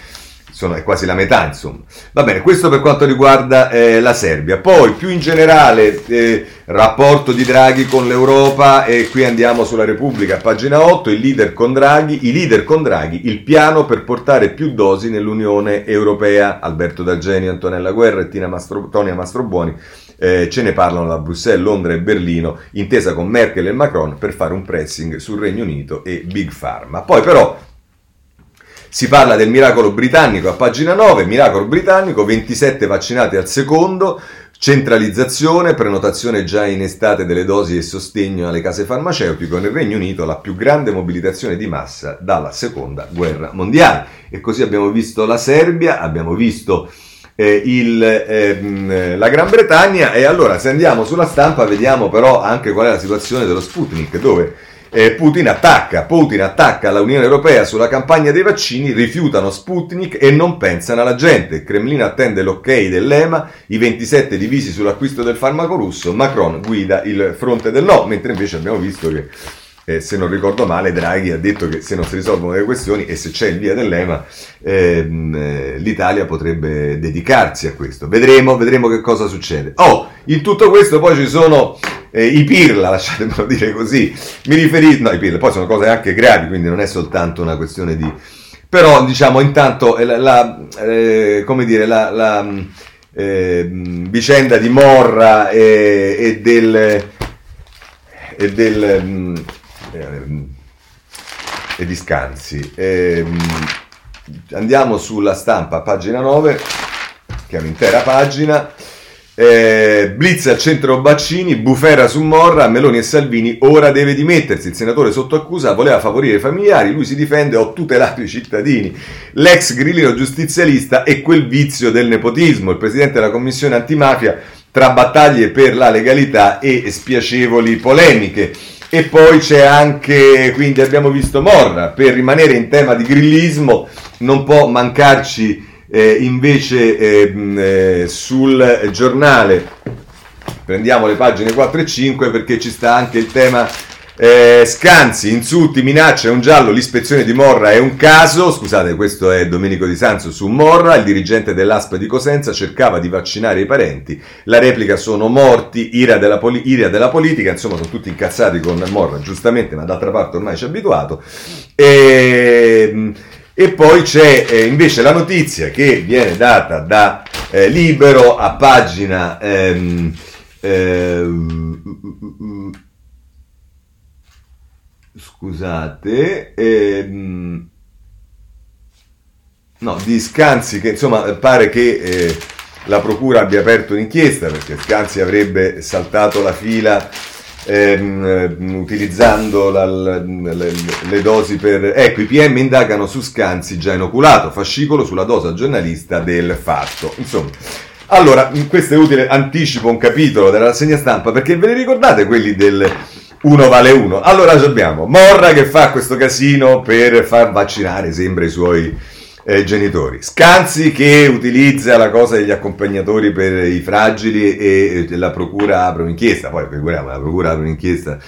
sono, è quasi la metà, insomma. Va bene, questo per quanto riguarda eh, la Serbia. Poi, più in generale, eh, rapporto di Draghi con l'Europa, e qui andiamo sulla Repubblica, pagina 8, il leader con Draghi, i leader con Draghi, il piano per portare più dosi nell'Unione Europea. Alberto D'Argeni, Antonella Guerra e Tina Mastro, Tonia Mastrobuoni eh, ce ne parlano da Bruxelles, Londra e Berlino, intesa con Merkel e Macron per fare un pressing sul Regno Unito e Big Pharma. Poi però si parla del miracolo britannico a pagina 9, miracolo britannico, 27 vaccinati al secondo, centralizzazione, prenotazione già in estate delle dosi e sostegno alle case farmaceutiche nel Regno Unito, la più grande mobilitazione di massa dalla seconda guerra mondiale. E così abbiamo visto la Serbia, abbiamo visto eh, il, ehm, la Gran Bretagna e allora se andiamo sulla stampa vediamo però anche qual è la situazione dello Sputnik, dove eh, Putin attacca, Putin attacca l'Unione Europea sulla campagna dei vaccini, rifiutano Sputnik e non pensano alla gente. Il Cremlino attende l'ok dell'EMA, i 27 divisi sull'acquisto del farmaco russo, Macron guida il fronte del no, mentre invece abbiamo visto che eh, se non ricordo male, Draghi ha detto che se non si risolvono le questioni e se c'è il via dell'EMA, ehm, eh, l'Italia potrebbe dedicarsi a questo. Vedremo, vedremo che cosa succede. Oh, in tutto questo poi ci sono eh, i pirla, lasciatemelo dire così, mi riferisco, no i pirla, poi sono cose anche gravi, quindi non è soltanto una questione di... Però diciamo intanto eh, la, la eh, come dire, la, la eh, vicenda di Morra e, e del... E del mm, eh, e di Scanzi. Eh, andiamo sulla stampa, pagina 9, che è un'intera pagina. Eh, blitz al centro Baccini, bufera su Morra, Meloni e Salvini, ora deve dimettersi. Il senatore sotto accusa voleva favorire i familiari, lui si difende, ho tutelato i cittadini. L'ex grillino giustizialista e quel vizio del nepotismo. Il presidente della commissione antimafia tra battaglie per la legalità e spiacevoli polemiche. E poi c'è anche, quindi abbiamo visto Morra, per rimanere in tema di grillismo non può mancarci eh, invece ehm, eh, sul giornale, prendiamo le pagine 4 e 5 perché ci sta anche il tema eh, scanzi, insulti, minacce, un giallo, l'ispezione di Morra è un caso, scusate questo è Domenico Di Sanzo su Morra, il dirigente dell'ASP di Cosenza cercava di vaccinare i parenti, la replica sono morti, ira della, poli- ira della politica, insomma sono tutti incazzati con Morra, giustamente, ma d'altra parte ormai ci è abituato. E, ehm, e poi c'è eh, invece la notizia che viene data da eh, Libero a pagina... Ehm, ehm, scusate, ehm, no, di Scanzi che insomma pare che eh, la procura abbia aperto un'inchiesta perché Scanzi avrebbe saltato la fila ehm, utilizzando la, le, le, dosi per... Ecco, i PM indagano su Scanzi già inoculato, fascicolo sulla dose al giornalista del fatto. Insomma... Allora, questo è utile, anticipo un capitolo della rassegna stampa perché ve li ricordate quelli del uno vale uno. Allora abbiamo Morra che fa questo casino per far vaccinare, sembra, i suoi eh, genitori. Scanzi che utilizza la cosa degli accompagnatori per i fragili e la procura apre un'inchiesta, poi figuriamo, la procura apre un'inchiesta,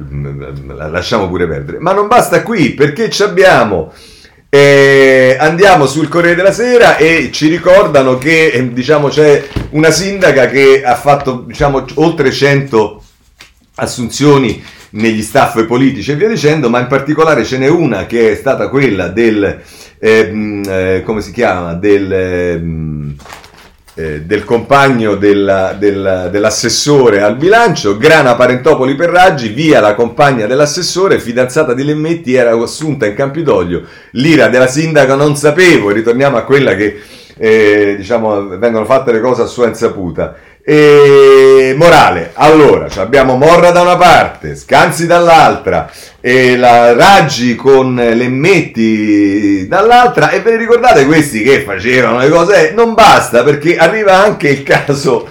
mm, la lasciamo pure perdere. Ma non basta qui, perché ci abbiamo... Eh, andiamo sul Corriere della Sera e ci ricordano che eh, diciamo, c'è una sindaca che ha fatto diciamo, oltre 100 assunzioni negli staff politici e via dicendo, ma in particolare ce n'è una che è stata quella del, eh, eh, come si chiama, del, ehm, eh, del compagno della, della, dell'assessore al bilancio, Grana Parentopoli Perraggi, via la compagna dell'assessore, fidanzata di Lemmetti, era assunta in Campidoglio, l'ira della sindaca non sapevo, ritorniamo a quella che eh, diciamo vengono fatte le cose a sua insaputa. E morale, allora abbiamo Morra da una parte, Scanzi dall'altra, e la Raggi con Lemmetti dall'altra e ve ne ricordate questi che facevano le cose? Non basta perché arriva anche il caso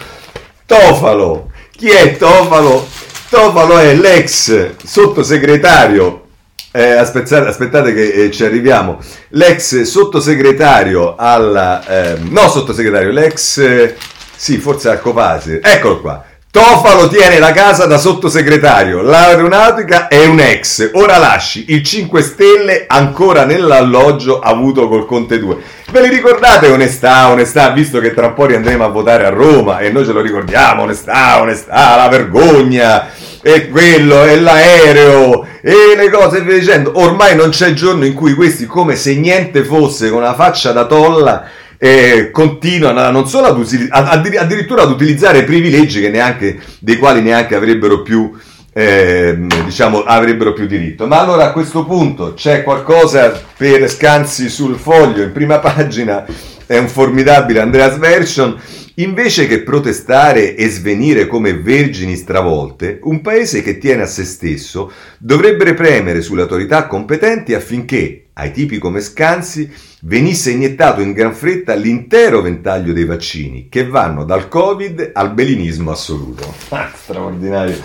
Tofalo. Chi è Tofalo? Tofalo è l'ex sottosegretario eh, aspettate, aspettate, che eh, ci arriviamo. L'ex sottosegretario alla... Eh, no sottosegretario, l'ex sì, forse al Copasir. Eccolo qua. Tofalo tiene la casa da sottosegretario, l'aeronautica è un ex, ora lasci il 5 Stelle ancora nell'alloggio avuto col Conte 2. Ve li ricordate onestà, onestà, visto che tra un po' riandremo a votare a Roma e noi ce lo ricordiamo, onestà, onestà, la vergogna, e quello, e l'aereo, e le cose via dicendo. Ormai non c'è giorno in cui questi, come se niente fosse, con la faccia da tolla, eh, continuano non solo ad utilizzare, addirittura ad utilizzare privilegi neanche, dei quali neanche avrebbero più, eh, diciamo, avrebbero più diritto. Ma allora a questo punto c'è qualcosa per scansi sul foglio in prima pagina, è un formidabile Andreas Version. Invece che protestare e svenire come vergini stravolte, un paese che tiene a se stesso dovrebbe premere sulle autorità competenti affinché, ai tipi come Scansi, venisse iniettato in gran fretta l'intero ventaglio dei vaccini che vanno dal Covid al belinismo assoluto. <laughs> Ah, straordinario.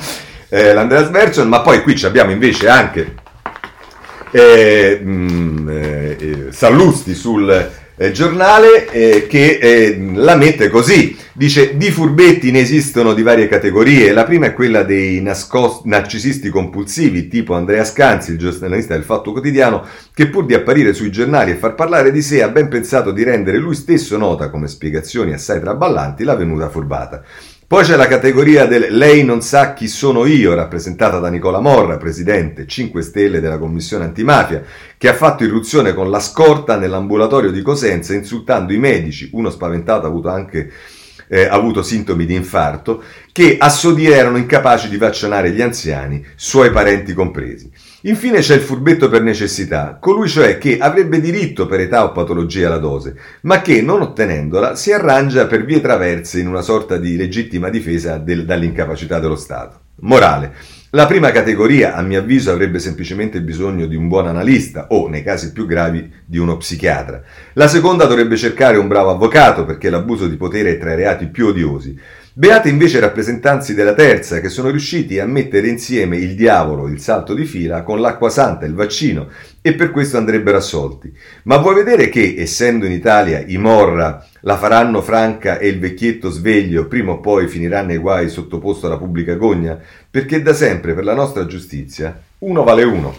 Eh, L'Andreas Merchant, ma poi qui abbiamo invece anche eh, mh, mm, eh, eh, Sallusti sul eh, giornale eh, che eh, la mette così. Dice, di furbetti ne esistono di varie categorie. La prima è quella dei nascos- narcisisti compulsivi, tipo Andrea Scanzi, il giornalista del Fatto Quotidiano, che pur di apparire sui giornali e far parlare di sé ha ben pensato di rendere lui stesso nota, come spiegazioni assai traballanti, la venuta furbata. Poi c'è la categoria del Lei non sa chi sono io, rappresentata da Nicola Morra, presidente 5 Stelle della Commissione Antimafia, che ha fatto irruzione con la scorta nell'ambulatorio di Cosenza insultando i medici, uno spaventato ha avuto anche eh, avuto sintomi di infarto, che a suo erano incapaci di vaccinare gli anziani, suoi parenti compresi. Infine c'è il furbetto per necessità, colui cioè che avrebbe diritto per età o patologia alla dose, ma che, non ottenendola, si arrangia per vie traverse in una sorta di legittima difesa del, dall'incapacità dello Stato. Morale. La prima categoria, a mio avviso, avrebbe semplicemente bisogno di un buon analista o, nei casi più gravi, di uno psichiatra. La seconda dovrebbe cercare un bravo avvocato perché l'abuso di potere è tra i reati più odiosi. Beate invece i rappresentanti della terza che sono riusciti a mettere insieme il diavolo, il salto di fila, con l'acqua santa, il vaccino e per questo andrebbero assolti. Ma vuoi vedere che, essendo in Italia i Morra la faranno franca e il vecchietto sveglio prima o poi finirà nei guai sottoposto alla pubblica gogna? Perché da sempre per la nostra giustizia uno vale uno.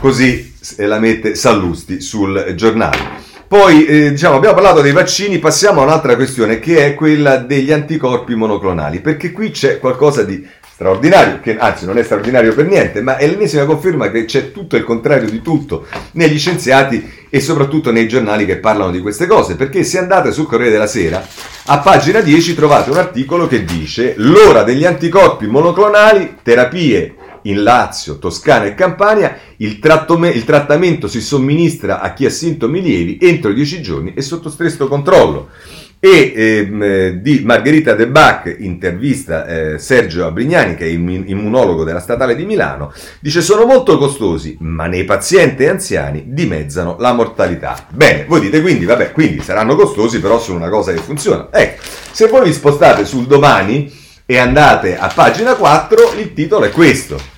Così la mette Sallusti sul giornale. Poi, eh, diciamo, abbiamo parlato dei vaccini, passiamo a un'altra questione che è quella degli anticorpi monoclonali, perché qui c'è qualcosa di straordinario, che anzi non è straordinario per niente, ma è l'ennesima conferma che c'è tutto il contrario di tutto negli scienziati e soprattutto nei giornali che parlano di queste cose, perché se andate sul Corriere della Sera, a pagina 10 trovate un articolo che dice l'ora degli anticorpi monoclonali, terapie in Lazio, Toscana e Campania, il, il, trattamento si somministra a chi ha sintomi lievi entro 10 giorni e sotto stretto controllo. E ehm, di Margherita De Bach, intervista eh, Sergio Abrignani, che è immunologo della Statale di Milano, dice sono molto costosi, ma nei pazienti anziani dimezzano la mortalità. Bene, voi dite quindi, vabbè, quindi saranno costosi, però sono una cosa che funziona. Ecco, se voi vi spostate sul domani e andate a pagina 4, il titolo è questo.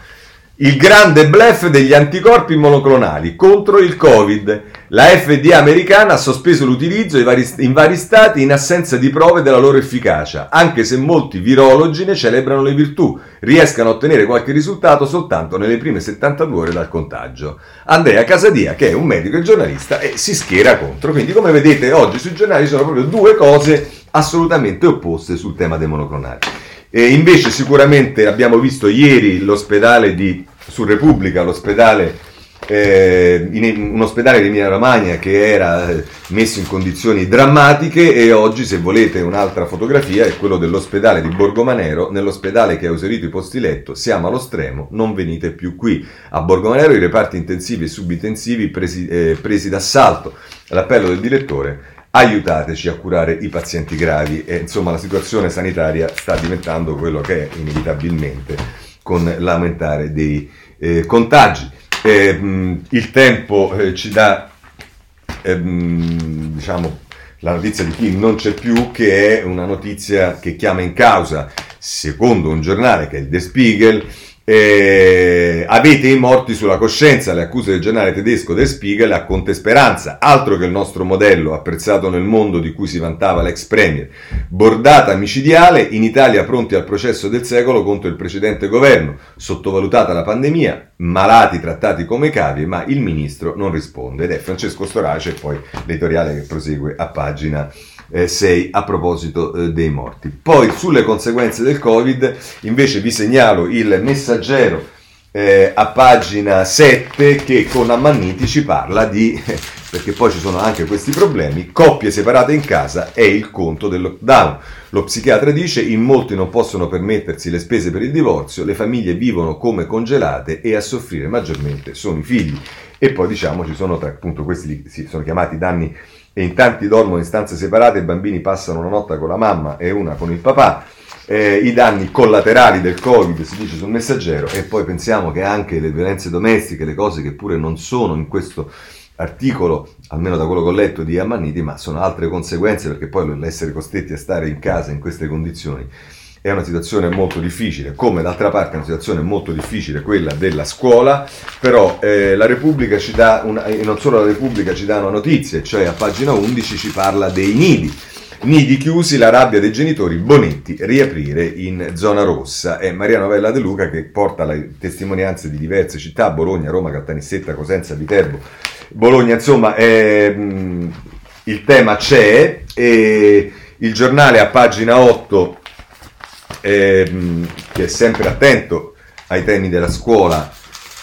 Il grande blef degli anticorpi monoclonali contro il Covid. La FDA americana ha sospeso l'utilizzo in vari, stati in assenza di prove della loro efficacia, anche se molti virologi ne celebrano le virtù, riescano a ottenere qualche risultato soltanto nelle prime 72 ore dal contagio. Andrea Casadia, che è un medico e giornalista, e si schiera contro. Quindi, come vedete, oggi sui giornali sono proprio due cose assolutamente opposte sul tema dei monoclonali. E invece, sicuramente abbiamo visto ieri l'ospedale di, su Repubblica, l'ospedale eh, in un ospedale di Emilia Romagna che era eh, messo in condizioni drammatiche e oggi se volete un'altra fotografia è quello dell'ospedale di Borgomanero, nell'ospedale che ha esaurito i posti letto, siamo allo stremo, non venite più qui. A Borgomanero i reparti intensivi e subintensivi presi, eh, presi d'assalto, l'appello del direttore aiutateci a curare i pazienti gravi. E insomma la situazione sanitaria sta diventando quello che è inevitabilmente con l'aumentare dei eh, contagi. Eh, il tempo eh, ci dà, eh, diciamo, la notizia di chi non c'è più, che è una notizia che chiama in causa, secondo un giornale che è il Der Spiegel, eh, avete i morti sulla coscienza, le accuse del giornale tedesco Der Spiegel a Conte Speranza, altro che il nostro modello apprezzato nel mondo di cui si vantava l'ex premier. Bordata micidiale, in Italia pronti al processo del secolo contro il precedente governo, sottovalutata la pandemia, malati trattati come cavi, ma il ministro non risponde. Ed è Francesco Storace, poi l'editoriale che prosegue a pagina 6 a proposito eh, dei morti. Poi sulle conseguenze del Covid invece vi segnalo il messaggero eh, a pagina 7 che con Ammanniti ci parla di, <laughs> perché poi ci sono anche questi problemi, coppie separate in casa è il conto del lockdown. Lo psichiatra dice in molti non possono permettersi le spese per il divorzio, le famiglie vivono come congelate e a soffrire maggiormente sono i figli. E poi diciamo ci sono tra appunto questi sì, sono chiamati danni e in tanti dormono in stanze separate, i bambini passano una notte con la mamma e una con il papà. Eh, i danni collaterali del Covid, si dice sul messaggero, e poi pensiamo che anche le violenze domestiche, le cose che pure non sono in questo articolo, almeno da quello che ho letto di Ammanniti, ma sono altre conseguenze perché poi l'essere costretti a stare in casa in queste condizioni è una situazione molto difficile, come d'altra parte è una situazione molto difficile quella della scuola, però eh, la Repubblica ci dà, una, e non solo la Repubblica ci dà una notizia, cioè a pagina 11 ci parla dei nidi. Nidi chiusi, la rabbia dei genitori, Bonetti, riaprire in zona rossa. È Maria Novella De Luca che porta le testimonianze di diverse città, Bologna, Roma, Caltanissetta, Cosenza, Viterbo. Bologna, insomma, è, mh, il tema c'è e il giornale a pagina 8 ehm, che è sempre attento ai temi della scuola,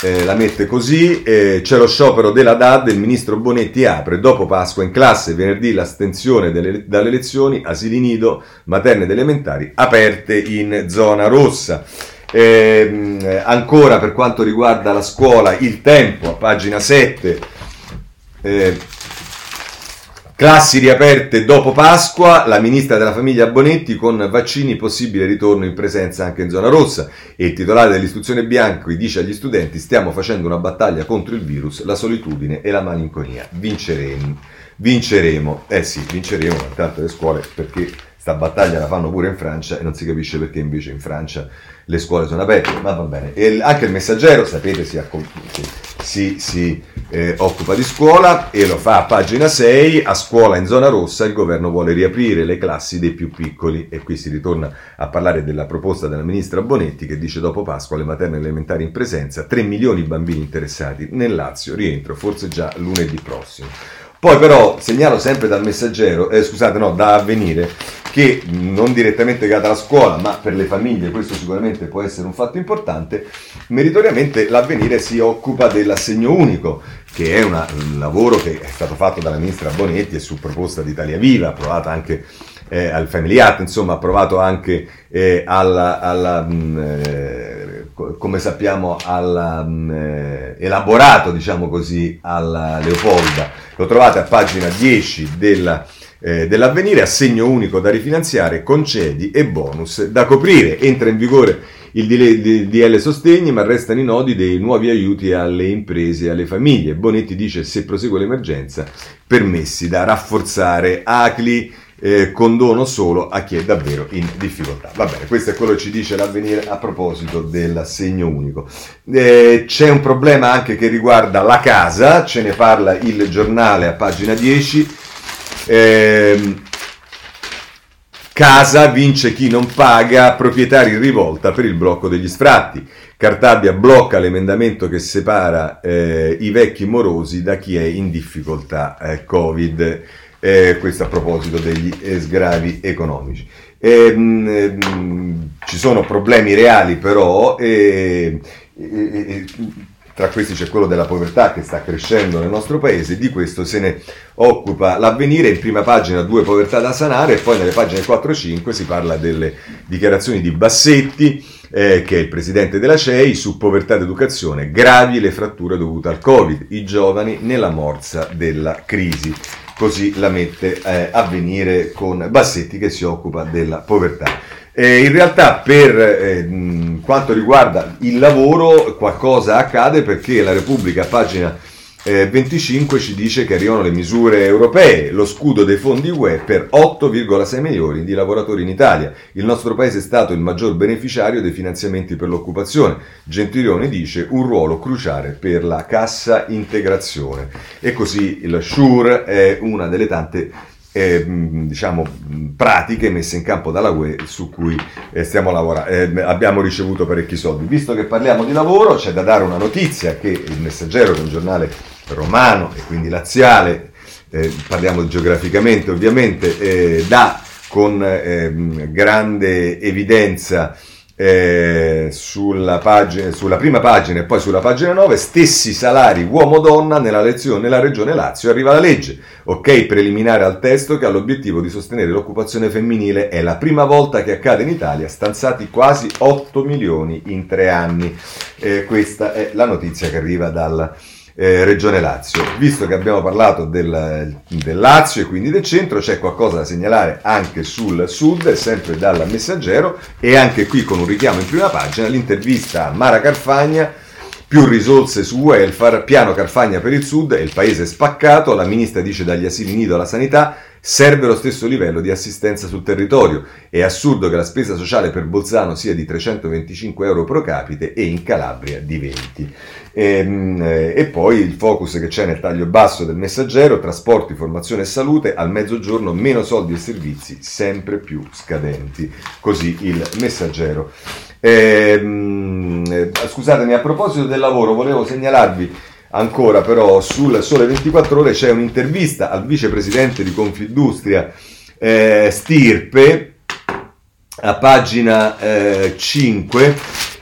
eh, la mette così, eh, c'è lo sciopero della DAD, il ministro Bonetti apre dopo Pasqua in classe, venerdì l'astensione delle, dalle lezioni, asili nido, materne ed elementari aperte in zona rossa. Eh, ancora per quanto riguarda la scuola, il tempo a pagina 7. Classi riaperte dopo Pasqua, la ministra della famiglia Bonetti con vaccini possibile ritorno in presenza anche in zona rossa e il titolare dell'istruzione Bianchi dice agli studenti stiamo facendo una battaglia contro il virus, la solitudine e la malinconia. Vinceremo. Vinceremo. Eh sì, vinceremo, intanto le scuole perché sta battaglia la fanno pure in Francia e non si capisce perché invece in Francia le scuole sono aperte, ma va bene. E anche il messaggero, sapete, si, si, si eh, occupa di scuola e lo fa a pagina 6, a scuola in zona rossa il governo vuole riaprire le classi dei più piccoli e qui si ritorna a parlare della proposta della ministra Bonetti che dice dopo Pasqua le materne elementari in presenza, 3 milioni di bambini interessati nel Lazio, rientro forse già lunedì prossimo. Poi però segnalo sempre dal messaggero, eh, scusate no, da avvenire, che non direttamente legata alla scuola, ma per le famiglie questo sicuramente può essere un fatto importante, meritoriamente l'avvenire si occupa dell'assegno unico, che è una, un lavoro che è stato fatto dalla ministra Bonetti e su proposta di Italia Viva, approvata anche eh, al Family Act, insomma approvato anche eh, alla, alla mh, mm, eh, come sappiamo, alla, mh, mm, eh, elaborato, diciamo così, alla Leopolda. Lo trovate a pagina 10 della eh, dell'avvenire, assegno unico da rifinanziare, concedi e bonus da coprire. Entra in vigore il DL Sostegni, ma restano i nodi dei nuovi aiuti alle imprese e alle famiglie. Bonetti dice se prosegue l'emergenza, permessi da rafforzare. Acli eh, condono solo a chi è davvero in difficoltà. Va bene, questo è quello che ci dice l'avvenire a proposito dell'assegno unico. Eh, c'è un problema anche che riguarda la casa, ce ne parla il giornale a pagina 10. Eh, casa vince chi non paga, proprietari in rivolta per il blocco degli sfratti. Cartabia blocca l'emendamento che separa eh, i vecchi morosi da chi è in difficoltà eh, Covid. Eh, questo a proposito degli eh, sgravi economici. Eh, mh, mh, ci sono problemi reali però e, e, tra questi c'è quello della povertà che sta crescendo nel nostro paese, di questo se ne occupa l'avvenire, in prima pagina due povertà da sanare e poi nelle pagine 4 e 5 si parla delle dichiarazioni di Bassetti, eh, che è il presidente della CEI, su povertà ed educazione, gravi le fratture dovute al Covid, i giovani nella morsa della crisi così la mette eh, a venire con Bassetti che si occupa della povertà. Eh, in realtà per eh, quanto riguarda il lavoro qualcosa accade perché la Repubblica, pagina eh, 25 ci dice che arrivano le misure europee, lo scudo dei fondi UE per 8,6 milioni di lavoratori in Italia. Il nostro paese è stato il maggior beneficiario dei finanziamenti per l'occupazione. Gentiloni dice un ruolo cruciale per la cassa integrazione. E così il SURE è una delle tante eh, diciamo, pratiche messe in campo dalla UE su cui eh, stiamo lavorando. Eh, abbiamo ricevuto parecchi soldi. Visto che parliamo di lavoro, c'è da dare una notizia che il Messaggero, che è un giornale romano e quindi laziale, eh, parliamo geograficamente ovviamente, eh, dà con eh, grande evidenza eh, sulla, pagina, sulla, prima pagina e poi sulla pagina 9, stessi salari uomo-donna nella, lezione, nella regione Lazio, arriva la legge, ok preliminare al testo che ha l'obiettivo di sostenere l'occupazione femminile, è la prima volta che accade in Italia, stanziati quasi 8 milioni in tre anni, eh, questa è la notizia che arriva dalla eh, Regione Lazio. Visto che abbiamo parlato del, del, Lazio e quindi del centro, c'è qualcosa da segnalare anche sul sud, sempre dal messaggero, e anche qui con un richiamo in prima pagina, l'intervista a Mara Carfagna, più risorse su welfare, piano Carfagna per il sud, il paese spaccato, la ministra dice dagli asili nido alla sanità, serve lo stesso livello di assistenza sul territorio. È assurdo che la spesa sociale per Bolzano sia di 325 euro pro capite e in Calabria di 20. E, ehm, eh, e, poi il focus che c'è nel taglio basso del messaggero, trasporti, formazione e salute, al mezzogiorno meno soldi e servizi sempre più scadenti. Così il messaggero. Ehm, eh, scusatemi, a proposito del lavoro, volevo segnalarvi ancora però sul Sole 24 Ore c'è un'intervista al vicepresidente di Confindustria eh, Stirpe a pagina eh, 5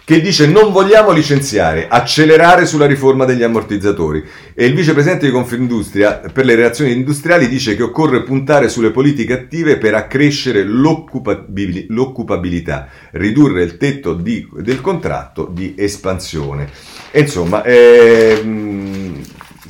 che dice non vogliamo licenziare, accelerare sulla riforma degli ammortizzatori. E il vicepresidente di Confindustria per le relazioni industriali dice che occorre puntare sulle politiche attive per accrescere l'occupabilità, ridurre il tetto di, del contratto di espansione. E insomma, ehm,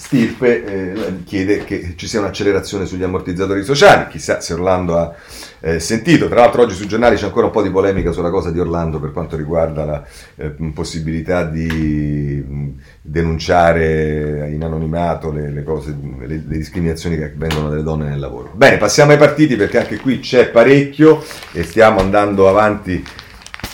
Stirpe eh, chiede che ci sia un'accelerazione sugli ammortizzatori sociali, chissà se Orlando ha eh, sentito. Tra l'altro oggi sui giornali c'è ancora un po' di polemica sulla cosa di Orlando per quanto riguarda la eh, possibilità di denunciare in anonimato le, le cose, le, le, discriminazioni che vengono dalle donne nel lavoro. Bene, passiamo ai partiti perché anche qui c'è parecchio e stiamo andando avanti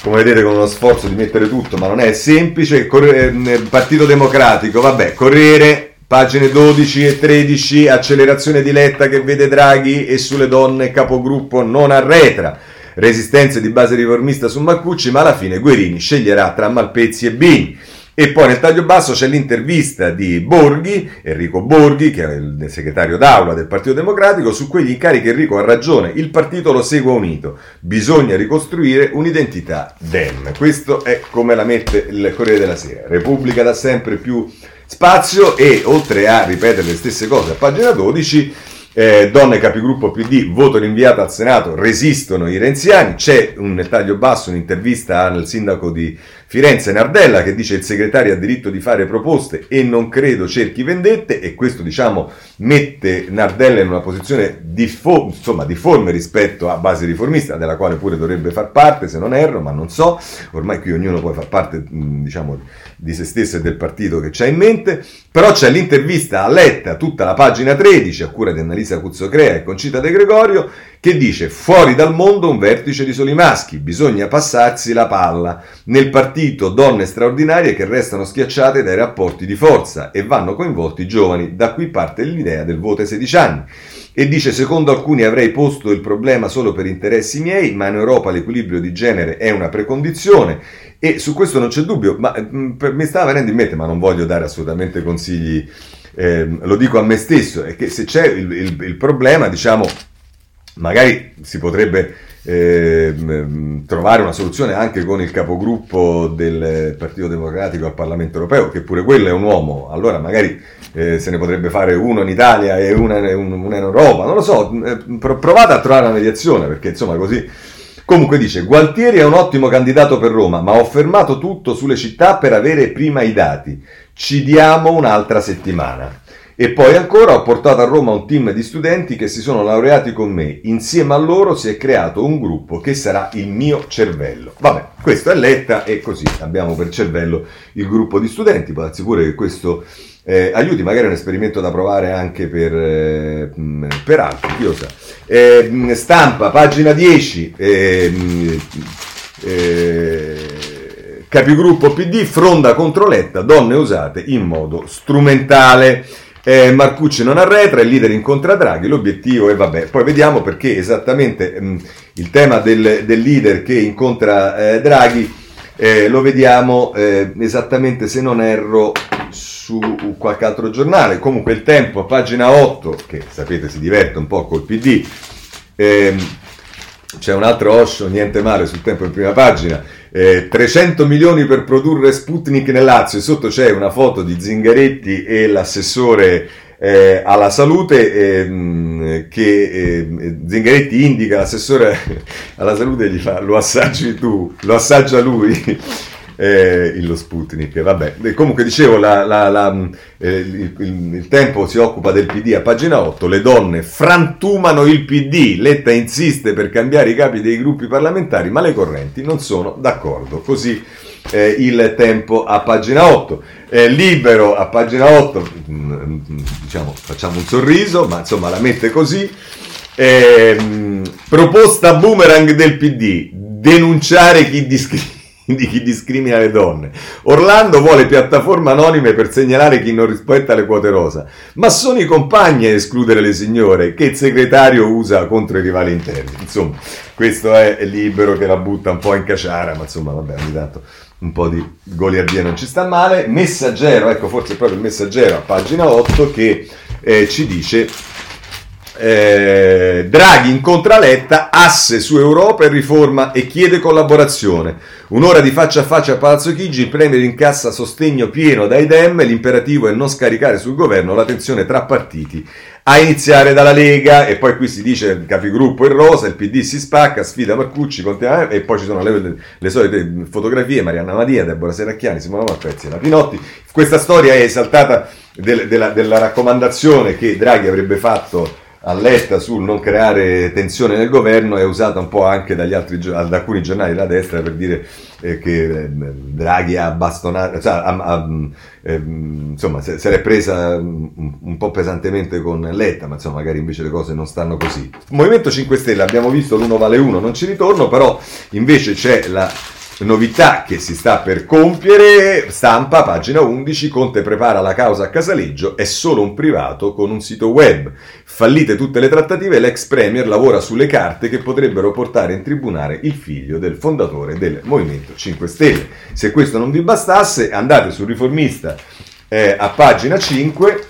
come vedete con uno sforzo di mettere tutto, ma non è semplice. Corre- eh, Partito Democratico, vabbè, Corriere Pagine 12 e 13, accelerazione di Letta che vede Draghi e sulle donne capogruppo non arretra. Resistenze di base riformista su Marcucci, ma alla fine Guerini sceglierà tra Malpezzi e Bini. E poi nel taglio basso c'è l'intervista di Borghi, Enrico Borghi, che è il segretario d'aula del Partito Democratico, su quegli incarichi Enrico ha ragione, il partito lo segue unito, bisogna ricostruire un'identità DEM. Questo è come la mette il Corriere della Sera. Repubblica da sempre più spazio e oltre a ripetere le stesse cose a pagina 12 eh, donne capigruppo PD, voto rinviato al Senato, resistono i renziani, c'è un taglio basso un'intervista al sindaco di Firenze Nardella che dice il segretario ha diritto di fare proposte e non credo cerchi vendette e questo diciamo mette Nardella in una posizione diffo- insomma, difforme rispetto a base riformista della quale pure dovrebbe far parte se non erro ma non so, ormai qui ognuno può far parte diciamo di se stesso e del partito che c'ha in mente, però c'è l'intervista a Letta, tutta la pagina 13 a cura di Annalisa Cuzzocrea e Concita De Gregorio che dice fuori dal mondo un vertice di soli maschi, bisogna passarsi la palla. Nel partito donne straordinarie che restano schiacciate dai rapporti di forza e vanno coinvolti i giovani, da qui parte l'idea del voto ai 16 anni. E dice secondo alcuni avrei posto il problema solo per interessi miei, ma in Europa l'equilibrio di genere è una precondizione e su questo non c'è dubbio, ma mh, mm, mi stava venendo in mente, ma non voglio dare assolutamente consigli, eh, lo dico a me stesso, è che se c'è il, il, il problema, diciamo, magari si potrebbe eh, trovare una soluzione anche con il capogruppo del Partito Democratico al Parlamento Europeo, che pure quello è un uomo, allora magari eh, se ne potrebbe fare uno in Italia e una, una in Europa, non lo so, eh, provate a trovare una mediazione, perché insomma così... Comunque dice, Gualtieri è un ottimo candidato per Roma, ma ho fermato tutto sulle città per avere prima i dati. Ci diamo un'altra settimana. E poi ancora ho portato a Roma un team di studenti che si sono laureati con me. Insieme a loro si è creato un gruppo che sarà il mio cervello. Vabbè, questo è Letta e così abbiamo per cervello il gruppo di studenti. Può darsi pure che questo eh, aiuti, magari è un esperimento da provare anche per, eh, per altri, chi lo sa. Eh, stampa, pagina 10. Eh, eh, capigruppo PD, fronda contro Letta, donne usate in modo strumentale. Eh, Marcucci non arretra, il leader incontra Draghi, l'obiettivo è vabbè, poi vediamo perché esattamente mh, il tema del, del, leader che incontra eh, Draghi eh, lo vediamo eh, esattamente se non erro su qualche altro giornale, comunque il tempo, pagina 8, che sapete si diverte un po' col PD, ehm, c'è un altro oscio, niente male, sul tempo in prima pagina, eh, 300 milioni per produrre Sputnik nel Lazio. E sotto c'è una foto di Zingaretti e l'assessore eh, alla salute ehm, che eh, Zingaretti indica l'assessore <laughs> alla salute e gli fa lo assaggi tu, lo assaggia lui eh, lo Sputnik. Vabbè, comunque dicevo, la, la, la, eh, il, il, il, tempo si occupa del PD a pagina 8, le donne frantumano il PD, Letta insiste per cambiare i capi dei gruppi parlamentari, ma le correnti non sono d'accordo. Così eh, il tempo a pagina 8. Eh, libero a pagina 8, mm, mm, diciamo, facciamo un sorriso, ma insomma la mette così. Eh, proposta boomerang del PD, denunciare chi discrimina di chi discrimina le donne. Orlando vuole piattaforme anonime per segnalare chi non rispetta le quote rosa, ma sono i compagni a escludere le signore che il segretario usa contro i rivali interni. Insomma, questo è libero che la butta un po' in caciara, ma insomma, vabbè, ogni tanto un po' di goliardia non ci sta male. Messaggero, ecco forse proprio il messaggero a pagina 8 che eh, ci dice eh, Draghi incontra Letta, asse su Europa e riforma e chiede collaborazione. Un'ora di faccia a faccia a Palazzo Chigi, il Premier incassa sostegno pieno dai Dem, l'imperativo è non scaricare sul governo la tensione tra partiti, a iniziare dalla Lega, e poi qui si dice il capigruppo in rosa, il PD si spacca, sfida Marcucci, e poi ci sono le, le solite fotografie, Marianna Madia, Deborah Serracchiani, Simona Malpezzi e la Pinotti. Questa storia è esaltata del, della, della raccomandazione che Draghi avrebbe fatto a Letta sul non creare tensione nel governo è usata un po' anche altri, da alcuni giornali della destra per dire eh, che eh, Draghi ha bastonato, cioè, ha, ha, eh, insomma se, se l'è presa un, un, po' pesantemente con Letta, ma insomma magari invece le cose non stanno così. Movimento 5 Stelle abbiamo visto l'uno vale uno, non ci ritorno, però invece c'è la Novità che si sta per compiere, stampa, pagina 11, Conte prepara la causa a Casaleggio, è solo un privato con un sito web. Fallite tutte le trattative, l'ex Premier lavora sulle carte che potrebbero portare in tribunale il figlio del fondatore del Movimento 5 Stelle. Se questo non vi bastasse, andate sul riformista eh, a pagina 5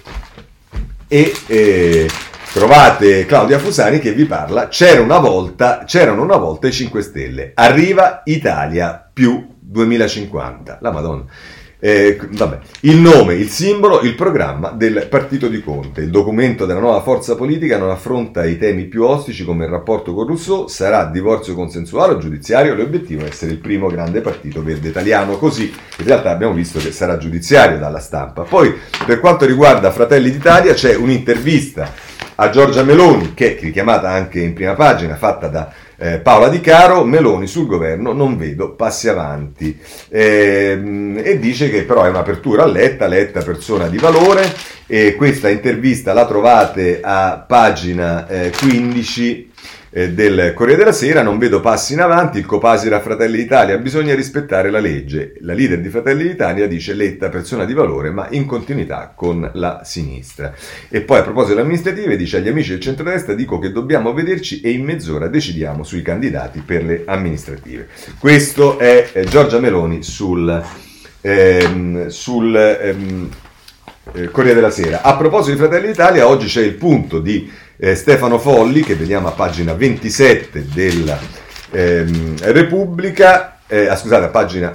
e... Eh, Trovate Claudia Fusani che vi parla. C'era una volta, c'erano una volta i 5 Stelle. Arriva Italia più 2050. La Madonna. Eh, vabbè. Il nome, il simbolo, il programma del partito di Conte. Il documento della nuova forza politica non affronta i temi più ostici come il rapporto con Rousseau, sarà divorzio consensuale o giudiziario, l'obiettivo è essere il primo grande partito verde italiano. Così in realtà abbiamo visto che sarà giudiziario dalla stampa. Poi per quanto riguarda Fratelli d'Italia c'è un'intervista a Giorgia Meloni, che è richiamata anche in prima pagina, fatta da eh, Paola Di Caro, Meloni sul governo, non vedo passi avanti. Eh, e dice che però è un'apertura a Letta, Letta persona di valore, e questa intervista la trovate a pagina eh, 15 eh, del Corriere della Sera, non vedo passi in avanti, il Copasira Fratelli d'Italia, bisogna rispettare la legge. La leader di Fratelli d'Italia dice Letta persona di valore, ma in continuità con la sinistra. E poi a proposito delle amministrative dice agli amici del centrodestra dico che dobbiamo vederci e in mezz'ora decidiamo sui candidati per le amministrative. Questo è eh, Giorgia Meloni sul, ehm, sul ehm, eh, Corriere della Sera. A proposito di Fratelli d'Italia, oggi c'è il punto di eh, Stefano Folli, che vediamo a pagina 27 della ehm, Repubblica, eh, ah, scusate, a pagina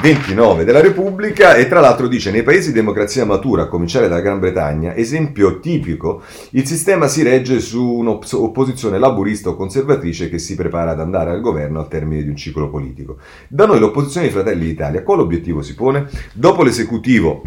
29 della Repubblica e tra l'altro dice nei paesi di democrazia matura, a cominciare dalla Gran Bretagna, esempio tipico, il sistema si regge su un'opposizione laburista o conservatrice che si prepara ad andare al governo al termine di un ciclo politico. Da noi l'opposizione dei Fratelli d'Italia, quale obiettivo si pone? Dopo l'esecutivo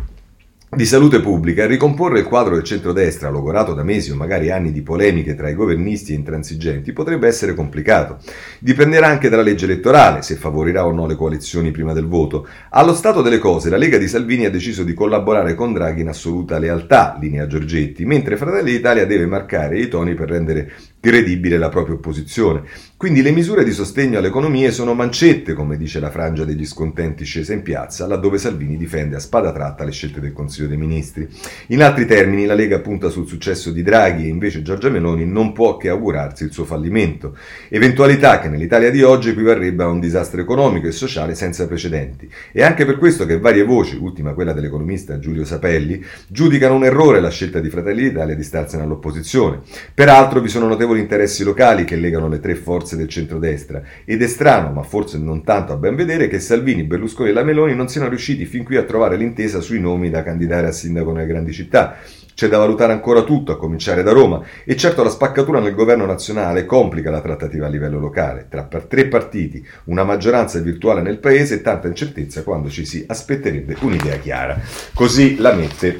di salute pubblica, ricomporre il quadro del centrodestra, logorato da mesi o magari anni di polemiche tra i governisti e intransigenti, potrebbe essere complicato. Dipenderà anche dalla legge elettorale, se favorirà o no le coalizioni prima del voto. Allo stato delle cose, la Lega di Salvini ha deciso di collaborare con Draghi in assoluta lealtà, linea Giorgetti, mentre Fratelli d'Italia deve marcare i toni per rendere credibile la propria opposizione. Quindi le misure di sostegno alle economie sono mancette, come dice la frangia degli scontenti scesa in piazza, laddove Salvini difende a spada tratta le scelte del Consiglio dei Ministri. In altri termini, la Lega punta sul successo di Draghi e invece Giorgia Meloni non può che augurarsi il suo fallimento. Eventualità che nell'Italia di oggi equivarrebbe a un disastro economico e sociale senza precedenti. E anche per questo che varie voci, ultima quella dell'economista Giulio Sapelli, giudicano un errore la scelta di Fratelli d'Italia di starsene all'opposizione. Peraltro vi sono notevoli notevoli interessi locali che legano le tre forze del centrodestra ed è strano, ma forse non tanto a ben vedere, che Salvini, Berlusconi e la Meloni non siano riusciti fin qui a trovare l'intesa sui nomi da candidare a sindaco nelle grandi città. C'è da valutare ancora tutto, a cominciare da Roma, e certo la spaccatura nel governo nazionale complica la trattativa a livello locale. Tra tre partiti, una maggioranza virtuale nel paese e tanta incertezza quando ci si aspetterebbe un'idea chiara. Così la mette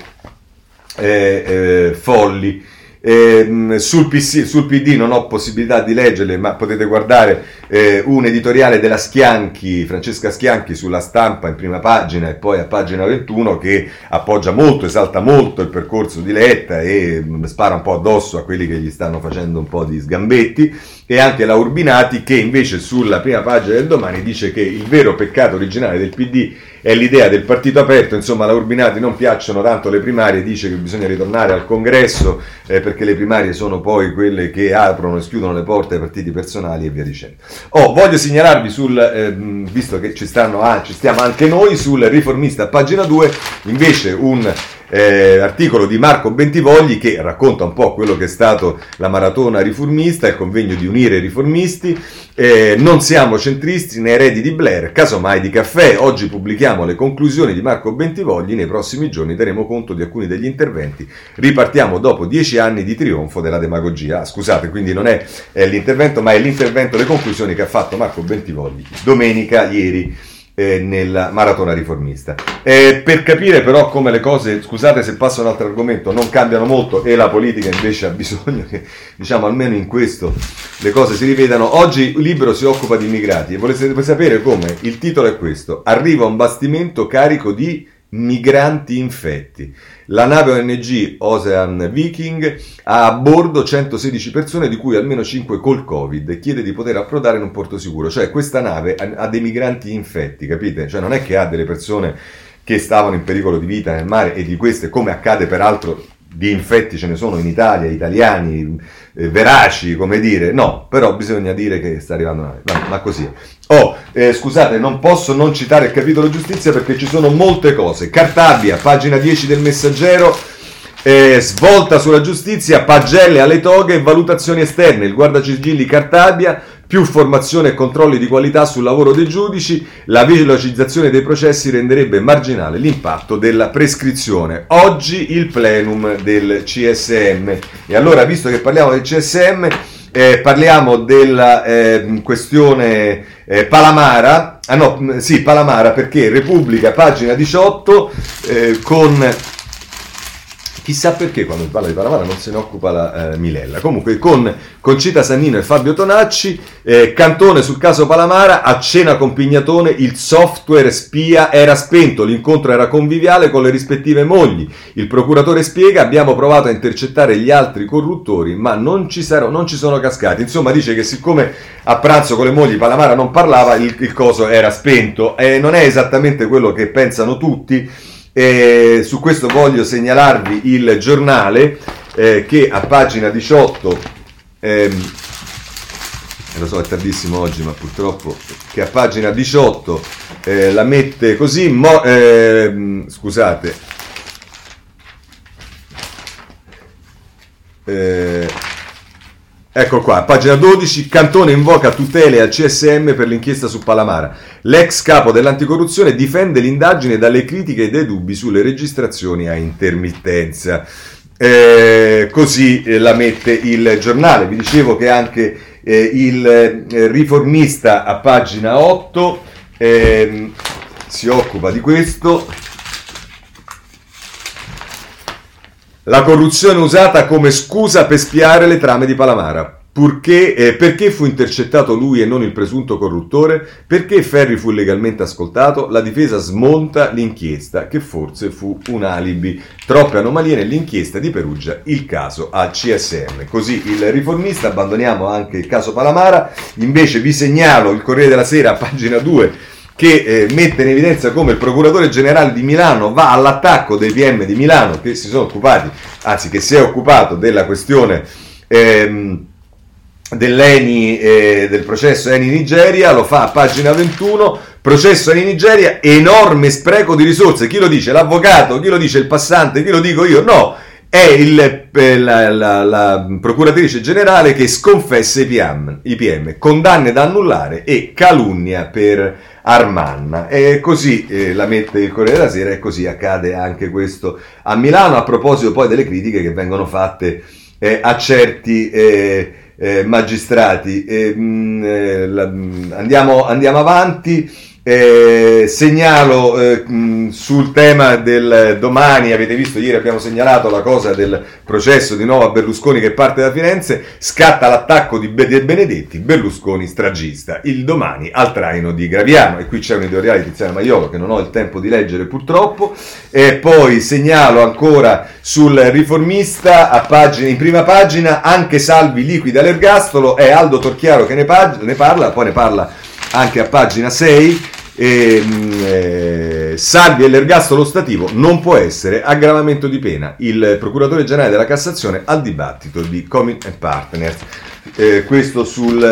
eh, eh, Folli. Eh, sul, PC, sul, PD non ho possibilità di leggerle, ma potete guardare eh, un editoriale della Schianchi, Francesca Schianchi, sulla stampa in prima pagina e poi a pagina 21 che appoggia molto, esalta molto il percorso di Letta e mh, spara un po' addosso a quelli che gli stanno facendo un po' di sgambetti. E anche la Urbinati che invece sulla prima pagina del domani dice che il vero peccato originale del PD è l'idea del partito aperto, insomma la Urbinati non piacciono tanto le primarie, dice che bisogna ritornare al congresso eh, perché le primarie sono poi quelle che aprono e schiudono le porte ai partiti personali e via dicendo. Oh, voglio segnalarvi sul, eh, visto che ci, stanno, ah, ci stiamo anche noi, sul riformista pagina 2, invece un eh, articolo di Marco Bentivogli che racconta un po' quello che è stato la maratona riformista, il convegno di unire i riformisti. Eh, non siamo centristi né eredi di Blair, casomai di caffè. Oggi pubblichiamo le conclusioni di Marco Bentivogli. Nei prossimi giorni daremo conto di alcuni degli interventi. Ripartiamo dopo dieci anni di trionfo della demagogia. Ah, scusate, quindi non è, è l'intervento, ma è l'intervento, le conclusioni che ha fatto Marco Bentivogli domenica, ieri eh, nella maratona riformista. Eh, per capire però come le cose, scusate se passo a un altro argomento, non cambiano molto e la politica invece ha bisogno che, diciamo, almeno in questo le cose si rivedano. Oggi Libero si occupa di immigrati e volete sapere come? Il titolo è questo. Arriva un bastimento carico di migranti infetti. La nave ONG Ocean Viking ha a bordo 116 persone, di cui almeno 5 col Covid, chiede di poter approdare in un porto sicuro. Cioè, questa nave ha dei migranti infetti, capite? Cioè, non è che ha delle persone che stavano in pericolo di vita nel mare e di queste, come accade peraltro di infetti ce ne sono in Italia, italiani, eh, veraci, come dire, no, però bisogna dire che sta arrivando una... Ma, ma così Oh, eh, scusate, non posso non citare il capitolo giustizia perché ci sono molte cose. Cartabia, pagina 10 del messaggero, eh, svolta sulla giustizia, pagelle alle toghe e valutazioni esterne. Il guardasigilli Cartabia più formazione e controlli di qualità sul lavoro dei giudici, la velocizzazione dei processi renderebbe marginale l'impatto della prescrizione. Oggi il plenum del CSM. E allora, visto che parliamo del CSM, eh, parliamo della eh, questione eh, Palamara, ah no, sì, Palamara perché Repubblica, pagina 18, eh, con Chissà perché quando si parla di Palamara non se ne occupa la eh, Milella. Comunque con Concita Sannino e Fabio Tonacci, eh, Cantone sul caso Palamara, a cena con Pignatone il software spia era spento, l'incontro era conviviale con le rispettive mogli. Il procuratore spiega abbiamo provato a intercettare gli altri corruttori ma non ci, sarò, non ci sono cascati. Insomma dice che siccome a pranzo con le mogli Palamara non parlava il, il coso era spento e non è esattamente quello che pensano tutti e su questo voglio segnalarvi il giornale eh, che a pagina 18, ehm, lo so è tardissimo oggi ma purtroppo, che a pagina 18 eh, la mette così, mo, eh, scusate, eh, Ecco qua, pagina 12, Cantone invoca tutele al CSM per l'inchiesta su Palamara. L'ex capo dell'anticorruzione difende l'indagine dalle critiche e dai dubbi sulle registrazioni a intermittenza. Eh, così eh, la mette il giornale. Vi dicevo che anche eh, il eh, riformista a pagina 8 ehm, si occupa di questo. La corruzione usata come scusa per spiare le trame di Palamara. Purché, eh, perché fu intercettato lui e non il presunto corruttore? Perché Ferri fu legalmente ascoltato? La difesa smonta l'inchiesta, che forse fu un alibi. Troppe anomalie nell'inchiesta di Perugia, il caso al CSM. Così il riformista, abbandoniamo anche il caso Palamara, invece vi segnalo il Corriere della Sera, pagina 2, che eh, mette in evidenza come il procuratore generale di Milano va all'attacco dei PM di Milano che si sono occupati, anzi che si è occupato della questione ehm, dell'ENI, eh, del processo ENI Nigeria, lo fa a pagina 21, processo ENI Nigeria, enorme spreco di risorse, chi lo dice? L'avvocato, chi lo dice? Il passante, chi lo dico io? No! è il, eh, la, la, la, procuratrice generale che sconfessa i PM, i PM, condanne da annullare e calunnia per Armanna. E così eh, la mette il Corriere della Sera e così accade anche questo a Milano, a proposito poi delle critiche che vengono fatte eh, a certi eh, eh magistrati. Mm, eh, la, mm, andiamo, andiamo avanti. Eh, segnalo eh, sul tema del domani, avete visto ieri abbiamo segnalato la cosa del processo di nuovo a Berlusconi che parte da Firenze, scatta l'attacco di Benedetti, Berlusconi stragista, il domani al traino di Graviano. E qui c'è un editoriale di Tiziano Maiolo che non ho il tempo di leggere purtroppo. E poi segnalo ancora sul riformista pagina, in prima pagina anche Salvi liquida l'ergastolo, è Aldo Torchiaro che ne, pag- ne parla, poi ne parla anche a pagina 6 e, ehm, eh, salvi e l'ergastolo stativo non può essere aggravamento di pena. Il procuratore generale della Cassazione al dibattito di Comin Partners. Eh, questo sul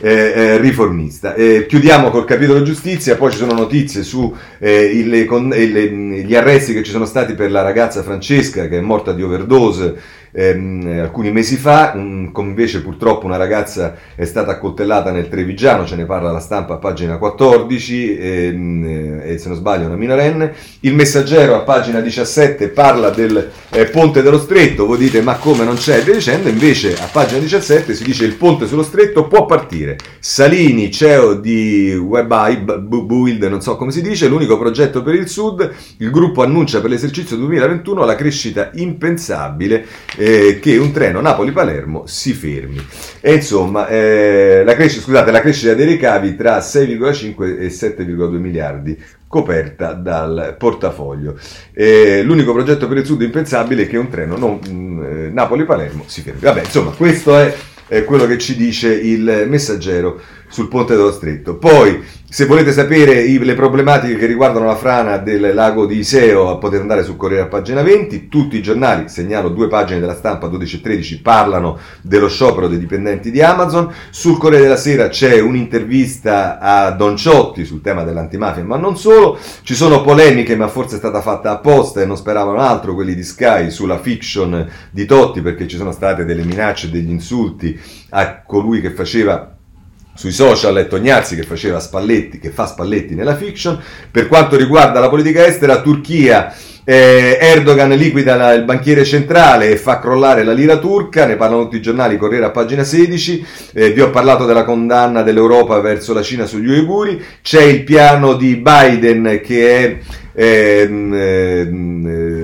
eh, eh, riformista. Eh, chiudiamo col capitolo giustizia, poi ci sono notizie su eh, il, arresti che ci sono stati per la ragazza Francesca che è morta di overdose ehm, alcuni mesi fa, un, invece purtroppo una ragazza è stata accoltellata nel Trevigiano, ce ne parla la stampa a pagina 14, ehm, e se non sbaglio una minorenne, il messaggero a pagina 17 parla del eh, ponte dello stretto, voi dite ma come non c'è, dicendo, invece a pagina 17 si dice il ponte sullo stretto può partire, Salini, CEO di WebEye, Build, non so come si dice, l'unico progetto per il Sud, il gruppo annuncia per l'esercizio 2021 la crescita impensabile eh, che un treno Napoli-Palermo si fermi. E insomma, eh, la, crescita, scusate, la crescita dei ricavi tra 6,5 e 7,2 miliardi coperta dal portafoglio. Eh, l'unico progetto per il sud impensabile è che un treno non, mm, eh, Napoli-Palermo si fermi. Vabbè, insomma, questo è, è quello che ci dice il messaggero sul ponte dello stretto. Poi, se volete sapere i, le problematiche che riguardano la frana del lago di Iseo, potete andare sul Corriere a pagina 20. Tutti i giornali, segnalo due pagine della stampa 12 e 13, parlano dello sciopero dei dipendenti di Amazon. Sul Corriere della Sera c'è un'intervista a Don Ciotti sul tema dell'antimafia, ma non solo. Ci sono polemiche, ma forse è stata fatta apposta e non speravano altro quelli di Sky sulla fiction di Totti, perché ci sono state delle minacce degli insulti a colui che faceva sui social è Tognazzi che faceva Spalletti, che fa Spalletti nella fiction. Per quanto riguarda la politica estera, Turchia eh, Erdogan liquida la, il banchiere centrale e fa crollare la lira turca, ne parlano tutti i giornali, Corriere a pagina 16, eh, vi ho parlato della condanna dell'Europa verso la Cina sugli uiguri, c'è il piano di Biden che è... Ehm, ehm,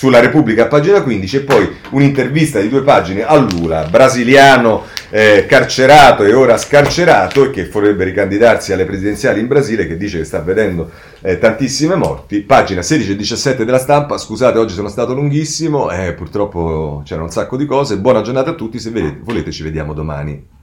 sulla Repubblica a pagina 15 e poi un'intervista di due pagine a Lula, brasiliano eh, carcerato e ora scarcerato e che vorrebbe ricandidarsi alle presidenziali in Brasile che dice che sta vedendo eh, tantissime morti. Pagina 16 e 17 della stampa, scusate oggi sono stato lunghissimo, eh, purtroppo c'era un sacco di cose, buona giornata a tutti, se volete ci vediamo domani.